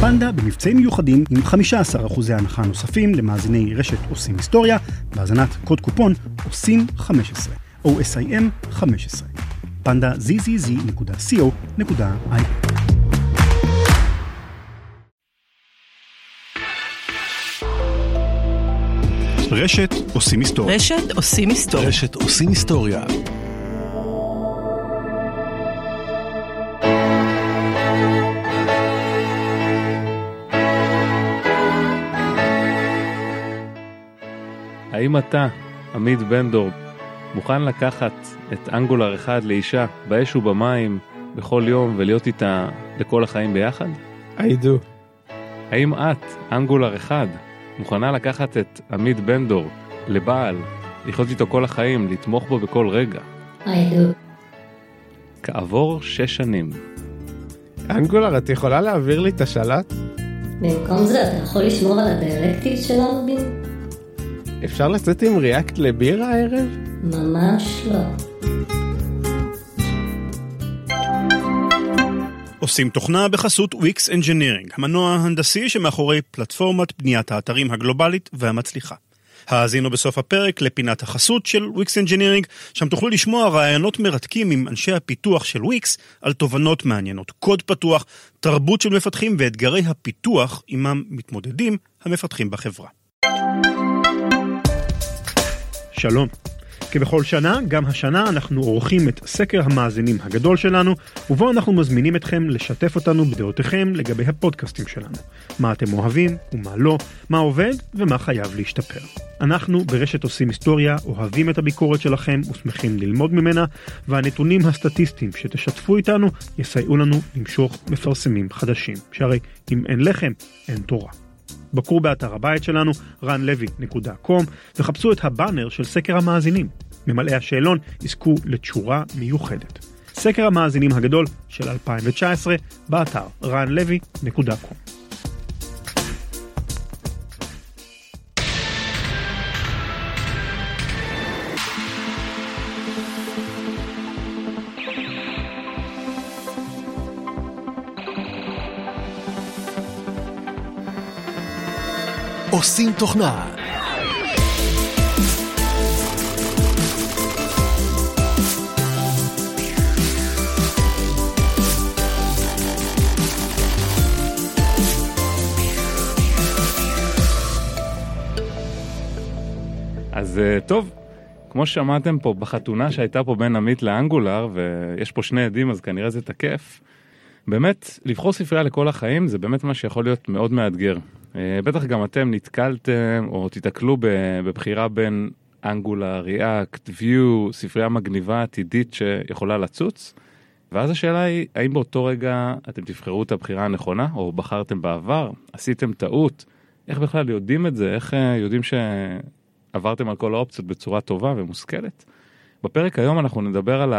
פנדה במבצעים מיוחדים עם 15% הנחה נוספים למאזיני רשת עושים היסטוריה, בהאזנת קוד קופון עושים 15, OSIM 15. פנדה zzz.co.il רשת עושים היסטוריה. רשת עושים היסטוריה. רשת עושים היסטוריה. האם אתה, עמית בן דור, מוכן לקחת את אנגולר אחד לאישה באש ובמים בכל יום ולהיות איתה לכל החיים ביחד? I do. האם את, אנגולר אחד, מוכנה לקחת את עמית בן דור לבעל, לחיות איתו כל החיים, לתמוך בו בכל רגע? I do. כעבור שש שנים, אנגולר, את יכולה להעביר לי את השלט? במקום זה אתה יכול לשמור על הדיאלקטית שלנו בין? אפשר לצאת עם ריאקט לבירה הערב? ממש לא. עושים תוכנה בחסות Wix Engineering, המנוע ההנדסי שמאחורי פלטפורמת בניית האתרים הגלובלית והמצליחה. האזינו בסוף הפרק לפינת החסות של Wix Engineering, שם תוכלו לשמוע רעיונות מרתקים עם אנשי הפיתוח של Wix על תובנות מעניינות, קוד פתוח, תרבות של מפתחים ואתגרי הפיתוח עמם מתמודדים המפתחים בחברה. שלום. כבכל שנה, גם השנה אנחנו עורכים את סקר המאזינים הגדול שלנו, ובו אנחנו מזמינים אתכם לשתף אותנו בדעותיכם לגבי הפודקאסטים שלנו. מה אתם אוהבים ומה לא, מה עובד ומה חייב להשתפר. אנחנו ברשת עושים היסטוריה אוהבים את הביקורת שלכם ושמחים ללמוד ממנה, והנתונים הסטטיסטיים שתשתפו איתנו יסייעו לנו למשוך מפרסמים חדשים, שהרי אם אין לחם, אין תורה. בקרו באתר הבית שלנו, ranlevy.com, וחפשו את הבאנר של סקר המאזינים. ממלאי השאלון יזכו לתשורה מיוחדת. סקר המאזינים הגדול של 2019, באתר ranlevy.com. עושים תוכנה. אז אה, טוב, כמו ששמעתם פה בחתונה שהייתה פה בין עמית לאנגולר, ויש פה שני עדים אז כנראה זה תקף, באמת, לבחור ספרייה לכל החיים זה באמת מה שיכול להיות מאוד מאתגר. אה, בטח גם אתם נתקלתם או תיתקלו בבחירה בין אנגולר, ריאקט, ויו, ספרייה מגניבה עתידית שיכולה לצוץ. ואז השאלה היא, האם באותו רגע אתם תבחרו את הבחירה הנכונה, או בחרתם בעבר, עשיתם טעות, איך בכלל יודעים את זה, איך אה, יודעים שעברתם על כל האופציות בצורה טובה ומושכלת? בפרק היום אנחנו נדבר על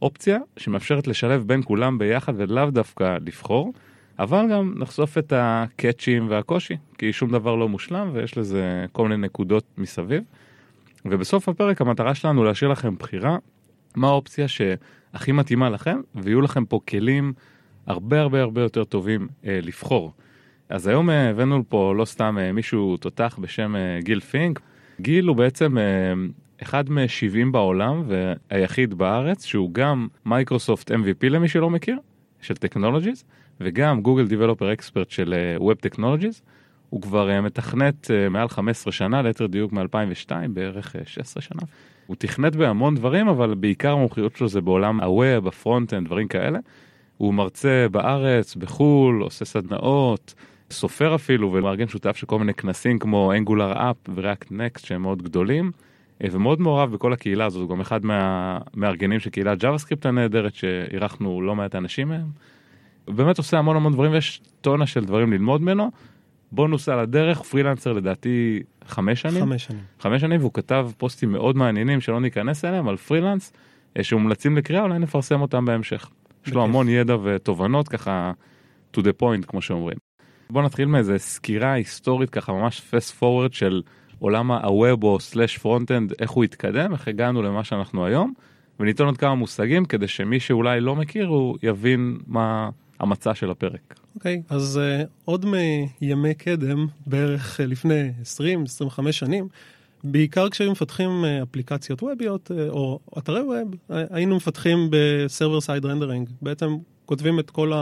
האופציה שמאפשרת לשלב בין כולם ביחד ולאו דווקא לבחור, אבל גם נחשוף את הקאצ'ים והקושי, כי שום דבר לא מושלם ויש לזה כל מיני נקודות מסביב. ובסוף הפרק המטרה שלנו להשאיר לכם בחירה מה האופציה שהכי מתאימה לכם, ויהיו לכם פה כלים הרבה הרבה הרבה יותר טובים אה, לבחור. אז היום אה, הבאנו לפה לא סתם אה, מישהו תותח בשם אה, גיל פינק. גיל הוא בעצם אה, אחד מ-70 בעולם והיחיד בארץ שהוא גם Microsoft MVP למי שלא מכיר, של technologies, וגם Google Developer Expert של web technologies. הוא כבר אה, מתכנת אה, מעל 15 שנה, ליתר דיוק מ-2002, בערך אה, 16 שנה. הוא תכנת בהמון דברים, אבל בעיקר המומחיות שלו זה בעולם ה web, ה front-end, דברים כאלה. הוא מרצה בארץ, בחו"ל, עושה סדנאות, סופר אפילו, ומארגן שותף של כל מיני כנסים כמו AngularUp ו ReactNext שהם מאוד גדולים, אה, ומאוד מעורב בכל הקהילה הזאת, הוא גם אחד מהמארגנים של קהילת Script הנהדרת, שאירחנו לא מעט אנשים מהם. באמת עושה המון המון דברים ויש טונה של דברים ללמוד ממנו. בונוס על הדרך, פרילנסר לדעתי חמש שנים. חמש שנים. חמש שנים והוא כתב פוסטים מאוד מעניינים שלא ניכנס אליהם על פרילנס אה, שמומלצים לקריאה אולי נפרסם אותם בהמשך. יש לו. המון ידע ותובנות ככה to the point כמו שאומרים. בוא נתחיל מאיזה סקירה היסטורית ככה ממש fast forward של עולם ה-web או slash front-end איך הוא התקדם איך הגענו למה שאנחנו היום וניתן עוד כמה מושגים כדי שמי שאולי לא מכיר הוא יבין מה המצע של הפרק. אוקיי, אז uh, עוד מימי קדם, בערך uh, לפני 20-25 שנים, בעיקר כשהיו מפתחים uh, אפליקציות ווביות או אתרי web, uh, היינו מפתחים ב server side rendering. בעצם כותבים את כל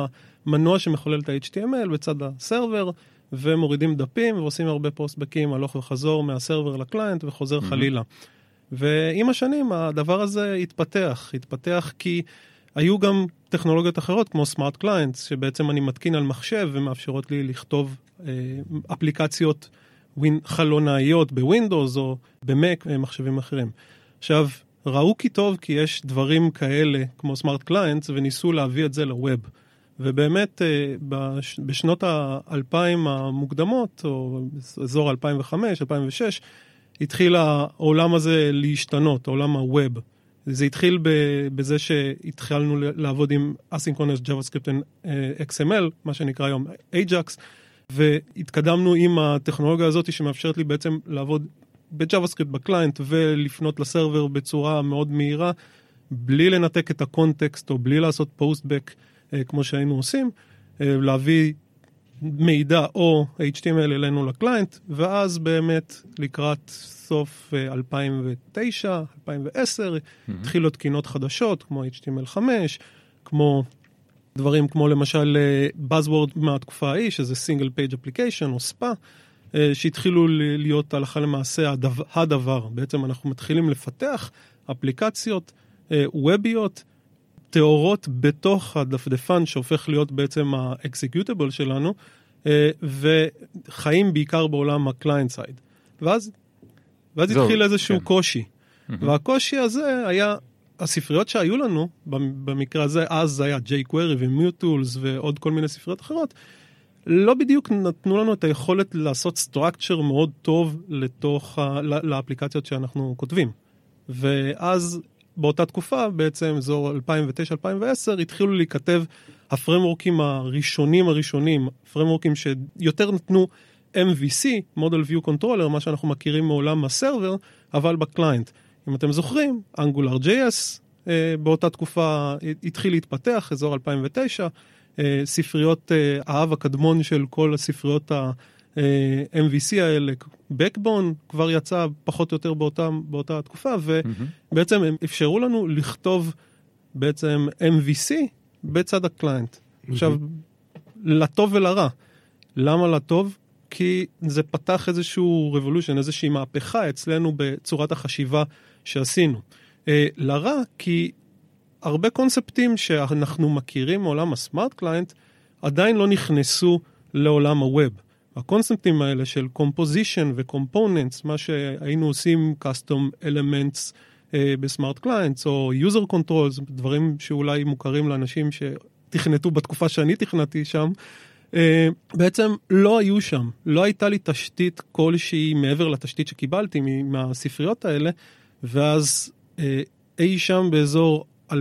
המנוע שמחולל את ה-HTML בצד ה server, ומורידים דפים ועושים הרבה פוסט-בקים הלוך וחזור מה server ל client וחוזר mm-hmm. חלילה. ועם השנים הדבר הזה התפתח, התפתח כי היו גם טכנולוגיות אחרות כמו smart clients, שבעצם אני מתקין על מחשב ומאפשרות לי לכתוב אה, אפליקציות חלונאיות ב-Windows או ב-Mac, אה, מחשבים אחרים. עכשיו, ראו כי טוב כי יש דברים כאלה כמו smart clients וניסו להביא את זה ל-web. ובאמת אה, בש, בשנות האלפיים המוקדמות, או אזור 2005, 2006, התחיל העולם הזה להשתנות, עולם ה-web. זה התחיל בזה שהתחלנו לעבוד עם Asynchronous JavaScript and אה, XML, מה שנקרא היום Ajax, והתקדמנו עם הטכנולוגיה הזאת שמאפשרת לי בעצם לעבוד ב-JavaScript ב-client ולפנות ל-server בצורה מאוד מהירה, בלי לנתק את ה-context או בלי לעשות postback אה, כמו שהיינו עושים, אה, להביא מידע או HTML אלינו לקליינט, ואז באמת לקראת סוף 2009, 2010, mm-hmm. התחילו תקינות חדשות כמו HTML5, כמו דברים כמו למשל אה, Buzzword מהתקופה ההיא, שזה Single Page Application או SPA, אה, שהתחילו להיות הלכה למעשה הדבר, הדבר. בעצם אנחנו מתחילים לפתח אפליקציות web יות, טהורות בתוך הדפדפן שהופך להיות בעצם ה-executable שלנו, אה, וחיים בעיקר בעולם ה-client side. ואז, ואז זו, התחיל איזשהו כן. קושי. והקושי הזה היה, הספריות שהיו לנו, במקרה הזה, אז זה היה jQuery ו-MooTools ועוד כל מיני ספריות אחרות, לא בדיוק נתנו לנו את היכולת לעשות structure מאוד טוב לתוך, ה, לאפליקציות שאנחנו כותבים. ואז באותה תקופה, בעצם אזור 2009-2010, התחילו להיכתב הפרמורקים הראשונים הראשונים, פרמורקים שיותר נתנו MVC, Model View Controller, מה שאנחנו מכירים מעולם הסרבר, אבל בקליינט. אם אתם זוכרים, AngularJS אה, באותה תקופה התחיל להתפתח, אזור 2009, אה, ספריות אה, האב הקדמון של כל הספריות ה... MVC האלה, Backbone כבר יצא פחות או יותר באותה, באותה תקופה, ובעצם הם אפשרו לנו לכתוב בעצם MVC בצד ה-client. עכשיו, לטוב ולרע. למה לטוב? כי זה פתח איזשהו revolution, איזושהי מהפכה אצלנו בצורת החשיבה שעשינו. אה, לרע, כי הרבה קונספטים שאנחנו מכירים מעולם ה-smart client עדיין לא נכנסו לעולם הווב. הקונספטים האלה של composition ו-components, מה שהיינו עושים custom elements uh, בסמארט קליינטס, או user controls, דברים שאולי מוכרים לאנשים שתכנתו בתקופה שאני תכנתי שם, בעצם לא היו שם. לא הייתה לי תשתית כלשהי מעבר לתשתית שקיבלתי מהספריות האלה, ואז uh, אי שם באזור 2013-2014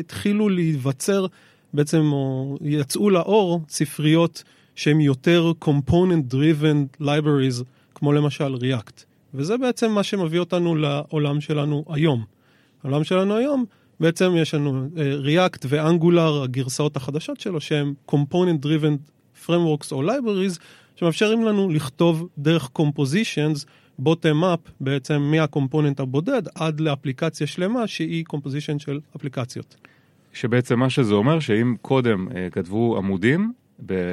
התחילו להיווצר בעצם, או יצאו לאור ספריות שהם יותר component driven libraries, כמו למשל React. וזה בעצם מה שמביא אותנו לעולם שלנו היום. העולם שלנו היום, בעצם יש לנו uh, React ו-Angular, הגרסאות החדשות שלו, שהם component driven frameworks או libraries, שמאפשרים לנו לכתוב דרך compositions, bottom up, בעצם מהקומפוננט הבודד עד לאפליקציה שלמה שהיא composition של אפליקציות. שבעצם מה שזה אומר שאם קודם uh, כתבו עמודים,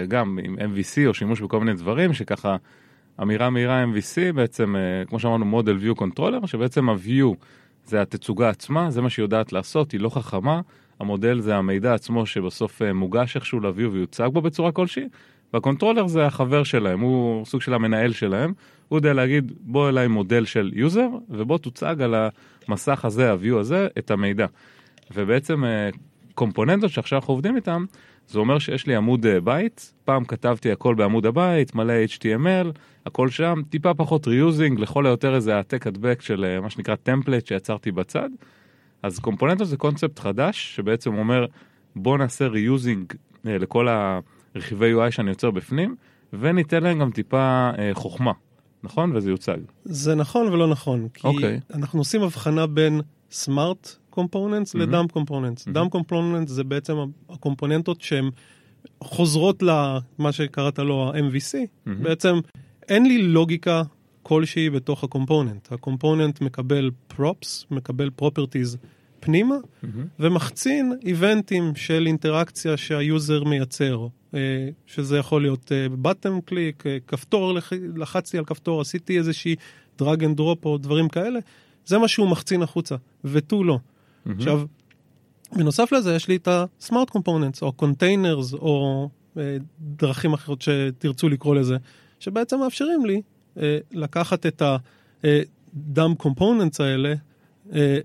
גם עם MVC או שימוש בכל מיני דברים שככה אמירה מהירה MVC בעצם אה, כמו שאמרנו מודל view controller שבעצם ה-view זה התצוגה עצמה זה מה שהיא יודעת לעשות היא לא חכמה. המודל זה המידע עצמו שבסוף אה, מוגש איכשהו ל-view ויוצג בו בצורה כלשהי וה-controller זה החבר שלהם הוא סוג של המנהל שלהם. הוא יודע להגיד בוא אליי מודל של user ובוא תוצג על המסך הזה ה-view הזה את המידע. ובעצם אה, קומפוננטות שעכשיו אנחנו עובדים איתם זה אומר שיש לי עמוד אה, בית, פעם כתבתי הכל בעמוד הבית, מלא HTML, הכל שם, טיפה פחות reusing, לכל היותר איזה העתק הדבק של אה, מה שנקרא template שיצרתי בצד. אז קומפוננט, זו זה קונספט חדש, שבעצם אומר בוא נעשה reusing אה, לכל הרכיבי UI שאני יוצר בפנים, וניתן להם גם טיפה חוכמה, נכון? וזה יוצג. זה נכון ולא נכון, כי okay. אוקיי. אנחנו עושים הבחנה בין smart components Mhm. ל-dumb components. Mhm. dumb components זה בעצם הקומפוננטות שהן חוזרות למה שקראת לו ה-MVC. מהמם. בעצם אין לי לוגיקה כלשהי בתוך ה-component. ה-component מקבל props, מקבל properties פנימה, מהמם. ומחצין event ים של אינטראקציה שה-user מייצר, אה, שזה יכול להיות button click, כפתור, לח- לחצתי על כפתור, עשיתי איזושהי drag and drop או דברים כאלה, זה מה שהוא מחצין החוצה, ותו לא. מהמם. עכשיו, בנוסף לזה יש לי את ה-smart components או containers או אה, דרכים אחרות שתרצו לקרוא לזה, שבעצם מאפשרים לי אה, לקחת את ה-dumb components האלה אה,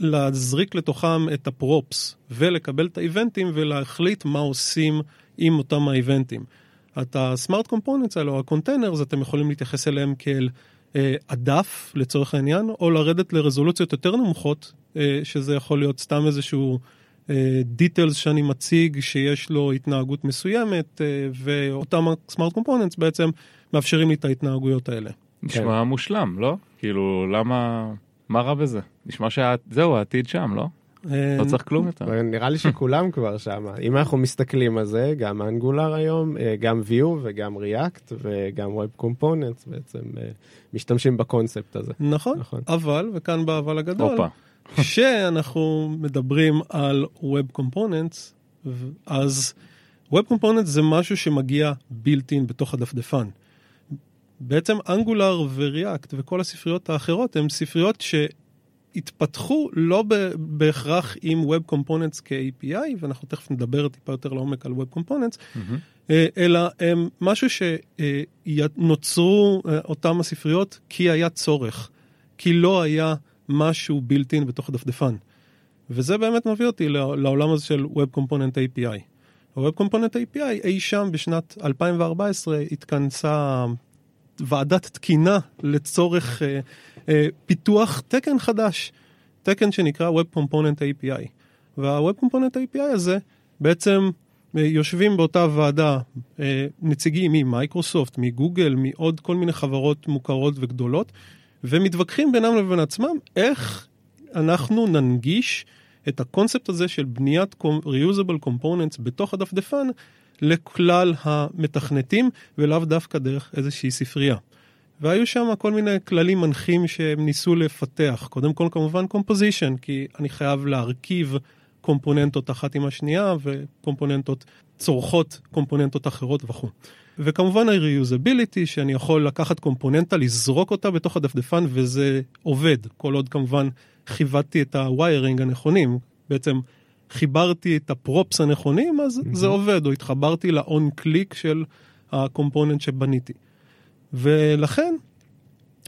ולהזריק לתוכם את הפרופס ולקבל את האיבנטים ולהחליט מה עושים עם אותם האיבנטים. את ה-smart components האלה או ה-containers אתם יכולים להתייחס אליהם כאל אה, הדף לצורך העניין או לרדת לרזולוציות יותר נמוכות אה, שזה יכול להיות סתם איזשהו דיטלס שאני מציג שיש לו התנהגות מסוימת אה, ואותם ה-smart components בעצם מאפשרים לי את ההתנהגויות האלה. נשמע מושלם, לא? כאילו, למה... מה רע בזה? נשמע שזהו, העתיד שם, לא? אה, לא צריך כלום יותר. נראה לי שכולם כבר שם. אם אנחנו מסתכלים על זה, גם אנגולר היום, אה, גם Vue וגם React וגם Web Components בעצם אה, משתמשים בקונספט הזה. נכון, נכון. אבל, וכאן בא אבל הגדול. כשאנחנו מדברים על Web Components, אז Web Components זה משהו שמגיע built-in בתוך הדפדפן. בעצם אנגולר וריאקט וכל הספריות האחרות הן ספריות שהתפתחו לא בהכרח עם Web Components כ-API, ואנחנו תכף נדבר טיפה יותר לעומק על Web Components. אה, אלא הם משהו שנוצרו אותם הספריות כי היה צורך, כי לא היה משהו built in בתוך הדפדפן. וזה באמת מביא אותי לע- לעולם הזה של Web Component API. ה-Web Component API אי שם בשנת 2014 התכנסה ועדת תקינה לצורך אה, אה, פיתוח תקן חדש, תקן שנקרא Web Component API. וה-Web Component API הזה בעצם אה, יושבים באותה ועדה נציגים ממייקרוסופט, מגוגל, מעוד כל מיני חברות מוכרות וגדולות, ומתווכחים בינם לבין עצמם איך אנחנו ננגיש את הקונספט הזה של בניית reusable components בתוך הדפדפן לכלל המתכנתים ולאו דווקא דרך איזושהי ספרייה. והיו שם כל מיני כללים מנחים שהם ניסו לפתח. קודם כל כמובן composition, כי אני חייב להרכיב קומפוננטות אחת עם השנייה וקומפוננטות צורכות קומפוננטות אחרות וכו'. וכמובן ה-reusability, שאני יכול לקחת קומפוננטה, לזרוק אותה בתוך הדפדפן וזה עובד, כל עוד כמובן כיוונתי את הוויירינג הנכונים, בעצם חיברתי את ה-props הנכונים, אז זה עובד, או התחברתי ל-on click של ה-component שבניתי. ולכן,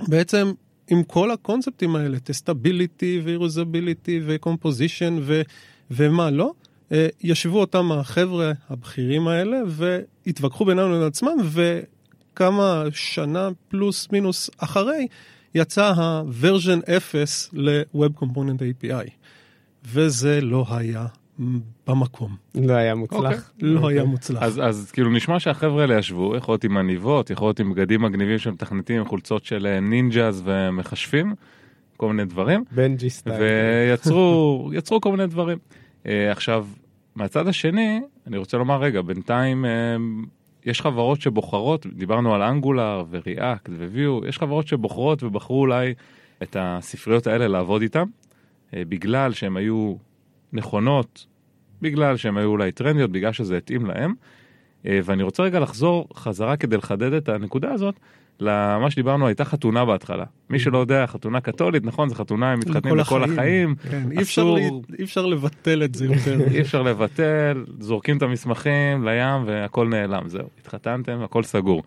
בעצם עם כל הקונספטים האלה, testability ו-reusability ו-composition ו- ומה לא, אה, ישבו אותם החבר'ה הבכירים האלה והתווכחו בינם לבין עצמם, וקמה שנה פלוס מינוס אחרי, יצא ה-version 0 ל-Web Component API. וזה לא היה במקום, לא היה מוצלח. אוקיי. לא היה מוצלח. אז, אז כאילו נשמע שהחבר'ה האלה ישבו, יכול להיות עם עניבות, יכול להיות עם בגדים מגניבים של מתכנתים, עם חולצות של אה, נינג'אז ומכשפים, כל מיני דברים, בנג'י סטייל. ויצרו יצרו כל מיני דברים. אה, עכשיו, מהצד השני, אני רוצה לומר רגע, בינתיים אה, יש חברות שבוחרות, דיברנו על אנגולר וריאקט וויו, יש חברות שבוחרות ובחרו אולי את הספריות האלה לעבוד איתן, בגלל שהן היו נכונות, בגלל שהן היו אולי טרנדיות, בגלל שזה התאים להם. אה, ואני רוצה רגע לחזור חזרה כדי לחדד את הנקודה הזאת, למה שדיברנו, הייתה חתונה בהתחלה. מי שלא יודע, חתונה קתולית, נכון, זו חתונה, הם מתחתנים לכל החיים. כן, אי אפשר, לי, אי אפשר לבטל את זה יותר. אי אפשר לבטל, זורקים את המסמכים לים והכל נעלם, זהו, התחתנתם, הכל סגור.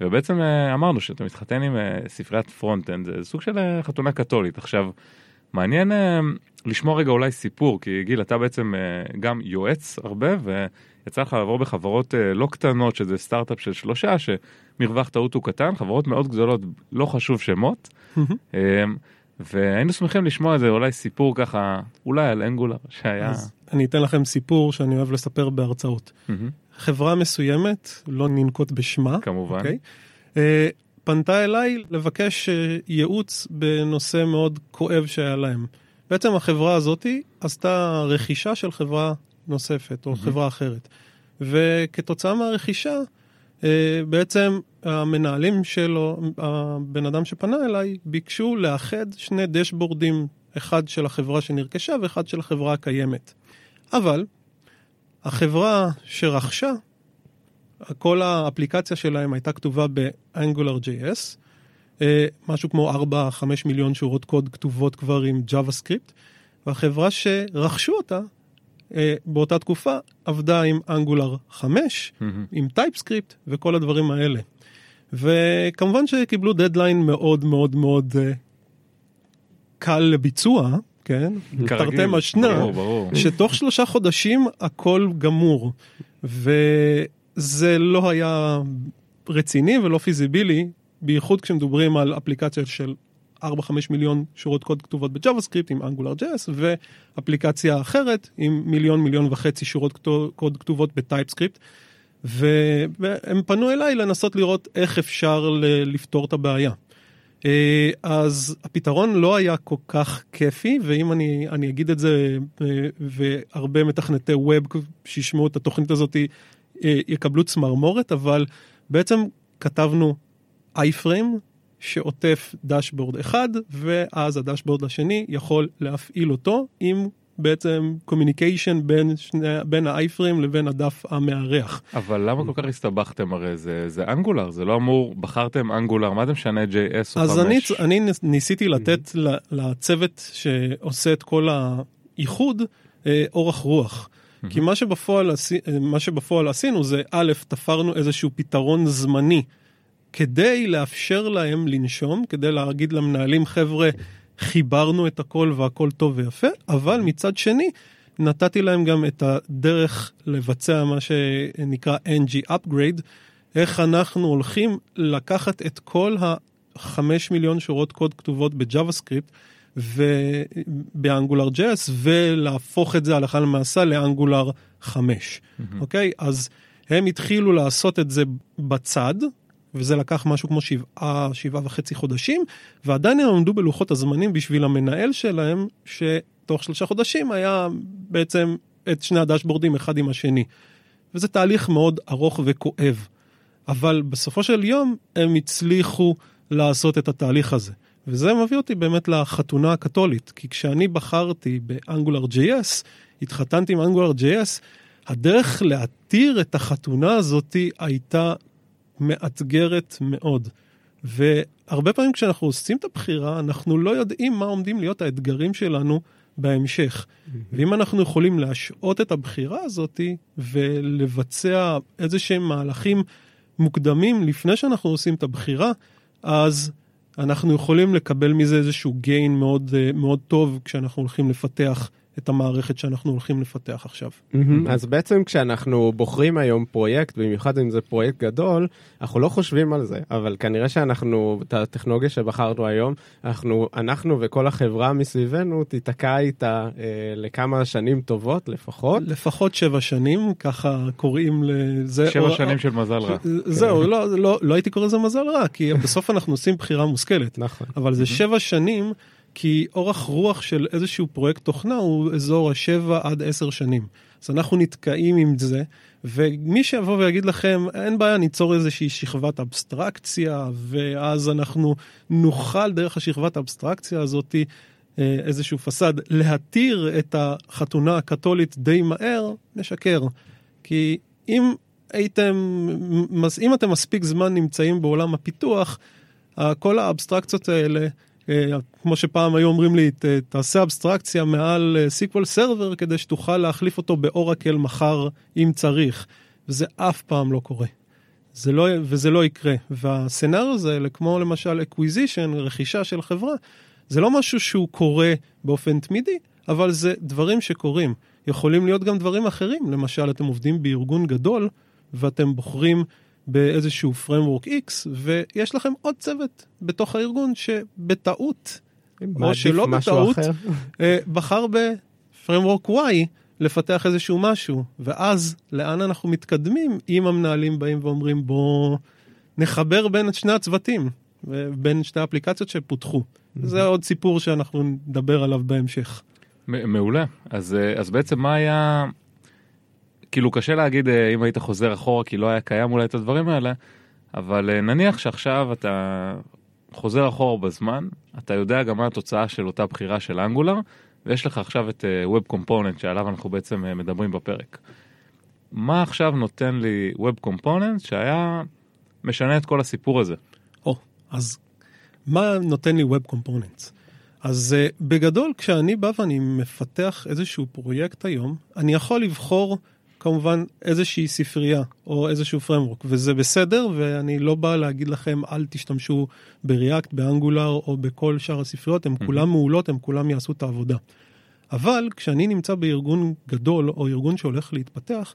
ובעצם אה, אמרנו שאתה מתחתן עם אה, ספריית front-end, זה סוג של אה, חתונה קתולית. עכשיו, מעניין אה, לשמוע רגע אולי סיפור, כי גיל, אתה בעצם אה, גם יועץ הרבה, ויצא לך לעבור בחברות אה, לא קטנות, שזה סטארט-אפ של שלושה, שמרווח טעות הוא קטן, חברות מאוד גדולות, לא חשוב שמות. והיינו שמחים לשמוע איזה אולי סיפור ככה, אולי על אנגולר, שהיה... אז אני אתן לכם סיפור שאני אוהב לספר בהרצאות. מהמם. חברה מסוימת, לא ננקוט בשמה, כמובן. אוקיי? אה, פנתה אליי לבקש אה, ייעוץ בנושא מאוד כואב שהיה להם. בעצם החברה הזאתי עשתה רכישה של חברה נוספת או חברה אחרת. וכתוצאה מהרכישה, אה, בעצם המנהלים שלו, הבן אדם שפנה אליי, ביקשו לאחד שני דשבורדים, אחד של החברה שנרכשה ואחד של החברה הקיימת. אבל החברה שרכשה, כל האפליקציה שלהם הייתה כתובה ב-Angular.js, אה, משהו כמו 4-5 מיליון שורות קוד כתובות כבר עם JavaScript, והחברה שרכשו אותה אה, באותה תקופה עבדה עם Angular 5, mm-hmm. עם TypeScript וכל הדברים האלה. וכמובן שקיבלו דדליין מאוד מאוד מאוד uh, קל לביצוע, כן? תרתי משמע, שתוך שלושה חודשים הכל גמור. וזה לא היה רציני ולא feasible י, בייחוד כשמדברים על אפליקציה של 4-5 מיליון שורות קוד כתובות ב-JavaScript עם AngularJS ואפליקציה אחרת עם מיליון מיליון וחצי שורות קוד כתובות ב-TypeScript. והם פנו אליי לנסות לראות איך אפשר לפתור את הבעיה. אה, אז הפתרון לא היה כל כך כיפי ואם אני, אני אגיד את זה אה, והרבה מתכנתי web שישמעו את התוכנית הזאת יקבלו צמרמורת אבל בעצם כתבנו iframe שעוטף dashboard אחד, ואז ה-dashboard השני יכול להפעיל אותו עם בעצם communication בין, בין ה-iframe לבין הדף המארח. אבל למה כל כך הסתבכתם הרי זה, זה אנגולר, זה לא אמור, בחרתם אנגולר, מה זה משנה JS או 5? אז אני, אני ניסיתי לתת לצוות שעושה את כל האיחוד אה, אורך רוח. כי מה שבפועל, מה שבפועל עשינו זה א', תפרנו איזשהו פתרון זמני כדי לאפשר להם לנשום, כדי להגיד למנהלים, חבר'ה, חיברנו את הכל והכל טוב ויפה, אבל מצד שני, נתתי להם גם את הדרך לבצע מה שנקרא ngUpgrade, איך אנחנו הולכים לקחת את כל החמש מיליון שורות קוד כתובות ב-JavaScript וב-AngularJS ולהפוך את זה הלכה למעשה ל-Angular 5, אוקיי? Mm-hmm. Okay? אז הם התחילו לעשות את זה בצד, וזה לקח משהו כמו שבעה, שבעה וחצי חודשים, ועדיין הם עמדו בלוחות הזמנים בשביל המנהל שלהם, שתוך שלושה חודשים היה בעצם את שני הדשבורדים אחד עם השני. וזה תהליך מאוד ארוך וכואב. אבל בסופו של יום הם הצליחו לעשות את התהליך הזה. וזה מביא אותי באמת לחתונה הקתולית, כי כשאני בחרתי באנגולר JS, התחתנתי עם אנגולר JS, הדרך להתיר את החתונה הזאתי הייתה מאתגרת מאוד. והרבה פעמים כשאנחנו עושים את הבחירה, אנחנו לא יודעים מה עומדים להיות האתגרים שלנו בהמשך. ואם אנחנו יכולים להשעות את הבחירה הזאת ולבצע איזה שהם מהלכים מוקדמים לפני שאנחנו עושים את הבחירה, אז אנחנו יכולים לקבל מזה איזשהו gain מאוד, מאוד טוב כשאנחנו הולכים לפתח את המערכת שאנחנו הולכים לפתח עכשיו. אז בעצם כשאנחנו בוחרים היום פרויקט, במיוחד אם זה פרויקט גדול, אנחנו לא חושבים על זה, אבל כנראה שאנחנו, את הטכנולוגיה שבחרנו היום, אנחנו, אנחנו וכל החברה מסביבנו תיתקע איתה אה, לכמה שנים טובות לפחות. לפחות שבע שנים, ככה קוראים לזה. שבע או, שנים או, של מזל רע. זהו, כן. לא, לא, לא הייתי קורא לזה מזל רע, כי בסוף אנחנו עושים בחירה מושכלת. נכון. אבל זה שבע שנים. כי אורך רוח של איזשהו פרויקט תוכנה הוא אזור השבע עד עשר שנים. אז אנחנו נתקעים עם זה, ומי שיבוא ויגיד לכם, אין בעיה, ניצור איזושהי שכבת אבסטרקציה, ואז אנחנו נוכל דרך השכבת האבסטרקציה הזאתי, אה, איזשהו facade, להתיר את החתונה הקתולית די מהר, נשקר. כי אם הייתם, אם אתם מספיק זמן נמצאים בעולם הפיתוח, כל האבסטרקציות האלה כמו שפעם היו אומרים לי, תעשה אבסטרקציה מעל SQL אה, Server כדי שתוכל להחליף אותו באורקל מחר אם צריך. וזה אף פעם לא קורה. זה לא, וזה לא יקרה. והסצנריו הזה, כמו למשל acquisition, רכישה של חברה, זה לא משהו שהוא קורה באופן תמידי, אבל זה דברים שקורים. יכולים להיות גם דברים אחרים, למשל אתם עובדים בארגון גדול ואתם בוחרים באיזשהו framework X, ויש לכם עוד צוות בתוך הארגון שבטעות, או שלא בטעות, אה, בחר בפרמוורק Y לפתח איזשהו משהו, ואז לאן אנחנו מתקדמים אם המנהלים באים ואומרים בוא נחבר בין שני הצוותים. בין שתי האפליקציות שפותחו. זה עוד סיפור שאנחנו נדבר עליו בהמשך. מעולה. אז, אה, אז בעצם מה היה... כאילו קשה להגיד אה, אם היית חוזר אחורה כי לא היה קיים אולי את הדברים האלה, אבל אה, נניח שעכשיו אתה חוזר אחורה בזמן, אתה יודע גם מה התוצאה של אותה בחירה של אנגולר, ויש לך עכשיו את אה, Web Component שעליו אנחנו בעצם מדברים בפרק. מה עכשיו נותן לי Web Component שהיה משנה את כל הסיפור הזה? או, אז מה נותן לי Web Components? אז uh, בגדול, כשאני בא ואני מפתח איזשהו פרויקט היום, אני יכול לבחור כמובן איזושהי ספרייה או איזשהו framework, וזה בסדר, ואני לא בא להגיד לכם אל תשתמשו בריאקט, באנגולר או בכל שאר הספריות, הן כולן מעולות, הן כולן יעשו את העבודה. אבל כשאני נמצא בארגון גדול או ארגון שהולך להתפתח,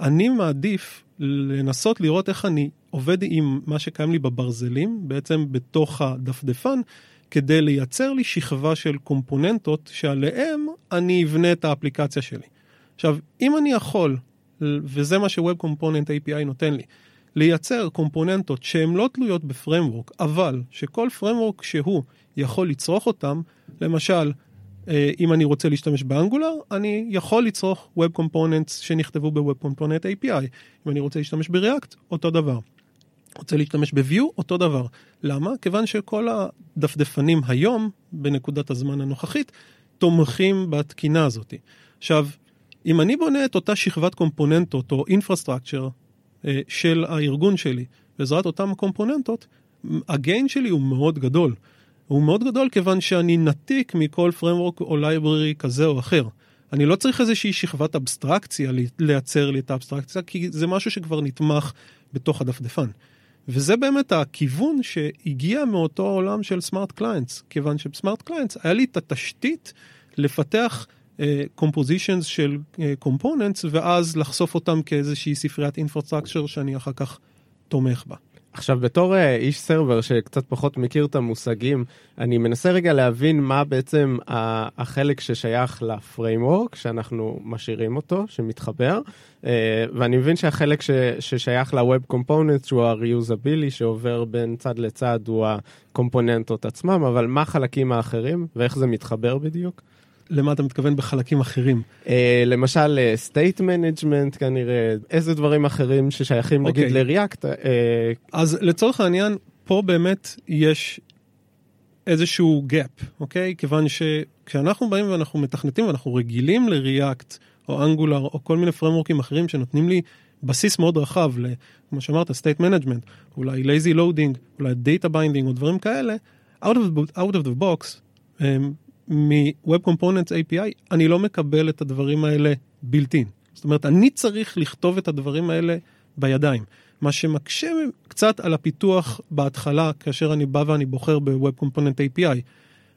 אני מעדיף לנסות לראות איך אני עובד עם מה שקיים לי בברזלים, בעצם בתוך הדפדפן, כדי לייצר לי שכבה של קומפוננטות שעליהם אני אבנה את האפליקציה שלי. עכשיו, אם אני יכול, וזה מה ש-Web Component API נותן לי, לייצר קומפוננטות שהן לא תלויות בפרמוורק, אבל שכל פרמוורק שהוא יכול לצרוך אותם, למשל, אה, אם אני רוצה להשתמש באנגולר, אני יכול לצרוך Web Components שנכתבו ב-Web Component API. אם אני רוצה להשתמש בריאקט, אותו דבר. רוצה להשתמש ב-View, אותו דבר. למה? כיוון שכל הדפדפנים היום, בנקודת הזמן הנוכחית, תומכים בתקינה הזאת. עכשיו, אם אני בונה את אותה שכבת קומפוננטות או infrastructure אה, של הארגון שלי בעזרת אותן קומפוננטות, ה gain שלי הוא מאוד גדול. הוא מאוד גדול כיוון שאני נתיק מכל framework או library כזה או אחר. אני לא צריך איזושהי שכבת אבסטרקציה לייצר לי את האבסטרקציה, כי זה משהו שכבר נתמך בתוך הדפדפן. וזה באמת הכיוון שהגיע מאותו עולם של smart clients, כיוון שב smart clients היה לי את התשתית לפתח compositions uh, של components, uh, ואז לחשוף אותם כאיזושהי ספריית infrastructure שאני אחר כך תומך בה. עכשיו בתור uh, איש server שקצת פחות מכיר את המושגים, אני מנסה רגע להבין מה בעצם החלק ששייך ל framework, שאנחנו משאירים אותו, שמתחבר, ואני מבין שהחלק ששייך ל-Web Components שהוא ה-reusability שעובר בין צד לצד הוא הקומפוננטות עצמם, אבל מה החלקים האחרים ואיך זה מתחבר בדיוק? למה אתה מתכוון בחלקים אחרים? Uh, למשל state management כנראה, איזה דברים אחרים ששייכים okay. נגיד אוקיי. לריאקט. Uh, אז לצורך העניין, פה באמת יש איזשהו gap, אוקיי? כיוון שכשאנחנו באים ואנחנו מתכנתים ואנחנו רגילים לריאקט או אנגולר או כל מיני פרמורקים אחרים שנותנים לי בסיס מאוד רחב, כמו שאמרת, state management, אולי lazy loading, אולי data binding או דברים כאלה, out of, out of the box, מ-Web Components API, אני לא מקבל את הדברים האלה בילטין. זאת אומרת, אני צריך לכתוב את הדברים האלה בידיים. מה שמקשה קצת על הפיתוח בהתחלה, כאשר אני בא ואני בוחר ב-Web Component API.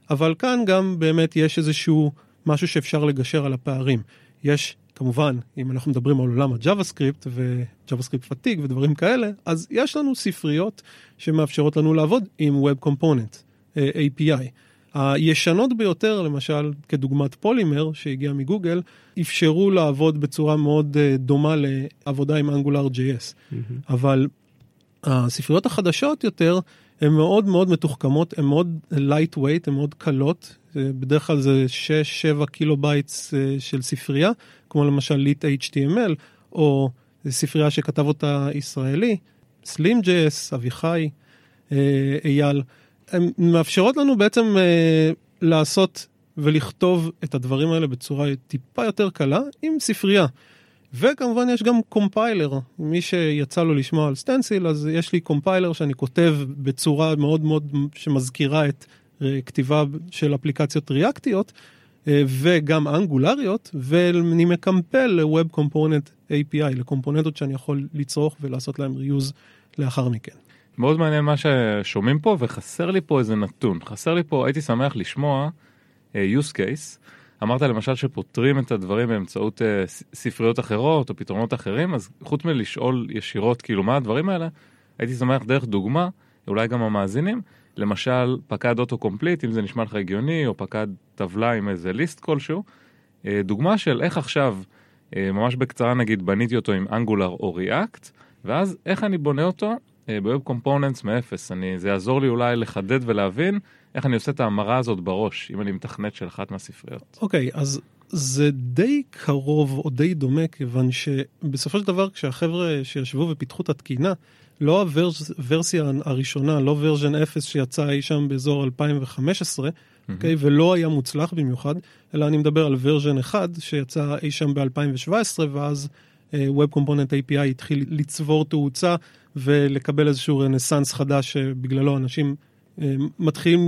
אבל כאן גם באמת יש איזשהו משהו שאפשר לגשר על הפערים. יש, כמובן, אם אנחנו מדברים על עולם ה-JavaScript ו-JavaScript פתיג ודברים כאלה, אז יש לנו ספריות שמאפשרות לנו לעבוד עם Web Component API. הישנות ביותר, למשל כדוגמת Polymer שהגיע מגוגל, אפשרו לעבוד בצורה מאוד דומה לעבודה עם Angular JS. Mm-hmm. אבל הספריות החדשות יותר הן מאוד מאוד מתוחכמות, הן מאוד lightweight, הן מאוד קלות, בדרך כלל זה 6-7 kilobytes של ספרייה, כמו למשל lit HTML, או ספרייה שכתב אותה ישראלי, SlimJS, אביחי, אייל. הן מאפשרות לנו בעצם אה, לעשות ולכתוב את הדברים האלה בצורה טיפה יותר קלה עם ספרייה. וכמובן יש גם קומפיילר, מי שיצא לו לשמוע על סטנסיל אז יש לי קומפיילר שאני כותב בצורה מאוד מאוד שמזכירה את אה, כתיבה של אפליקציות ריאקטיות אה, וגם אנגולריות ואני מקמפל ל-Web Component API, לקומפוננטות שאני יכול לצרוך ולעשות להם reuse לאחר מכן. מאוד מעניין מה ששומעים פה וחסר לי פה איזה נתון. חסר לי פה הייתי שמח לשמוע uh, use case. אמרת למשל שפותרים את הדברים באמצעות uh, ספריות אחרות או פתרונות אחרים אז חוץ מלשאול ישירות כאילו מה הדברים האלה הייתי שמח דרך דוגמה אולי גם המאזינים. למשל פקד autocomplete אם זה נשמע לך הגיוני או פקד טבלה עם איזה list כלשהו. uh, דוגמה של איך עכשיו uh, ממש בקצרה נגיד בניתי אותו עם Angular או React ואז איך אני בונה אותו ב-Web Components מאפס. אני, זה יעזור לי אולי לחדד ולהבין איך אני עושה את ההמרה הזאת בראש, אם אני מתכנת של אחת מהספריות. אוקיי, אז זה די קרוב או די דומה, כיוון שבסופו של דבר כשהחבר'ה שישבו ופיתחו את התקינה, לא הוורסיה הראשונה, לא ורז'ן 0 שיצא אי שם באזור 2015, אוקיי, ולא היה מוצלח במיוחד, אלא אני מדבר על ורז'ן 1 שיצא אי שם ב-2017, ואז Web Component API התחיל לצבור תאוצה ולקבל איזשהו רנסאנס חדש שבגללו אנשים uh, מתחילים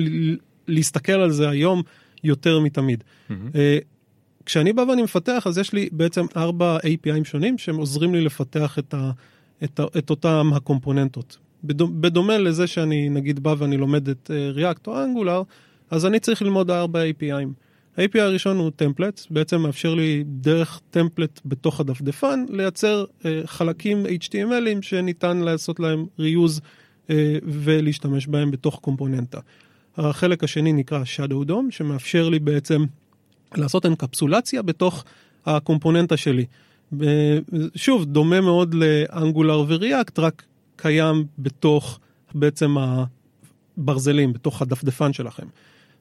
להסתכל על זה היום יותר מתמיד. Mm-hmm. Uh, כשאני בא ואני מפתח, אז יש לי בעצם ארבע APIים שונים שהם עוזרים לי לפתח את, ה, את, ה, את אותם הקומפוננטות. בדומה, לזה שאני נגיד בא ואני לומד את uh, React או Angular, אז אני צריך ללמוד ארבע APIים. ה-API הראשון הוא טמפלט, בעצם מאפשר לי דרך טמפלט בתוך הדפדפן לייצר uh, חלקים HTMLים שניתן לעשות להם reuse uh, ולהשתמש בהם בתוך קומפוננטה. החלק השני נקרא Shadow DOM, שמאפשר לי בעצם לעשות אנקפסולציה בתוך הקומפוננטה שלי. שוב, דומה מאוד לאנגולר וריאקט, רק קיים בתוך בעצם הברזלים, בתוך הדפדפן שלכם.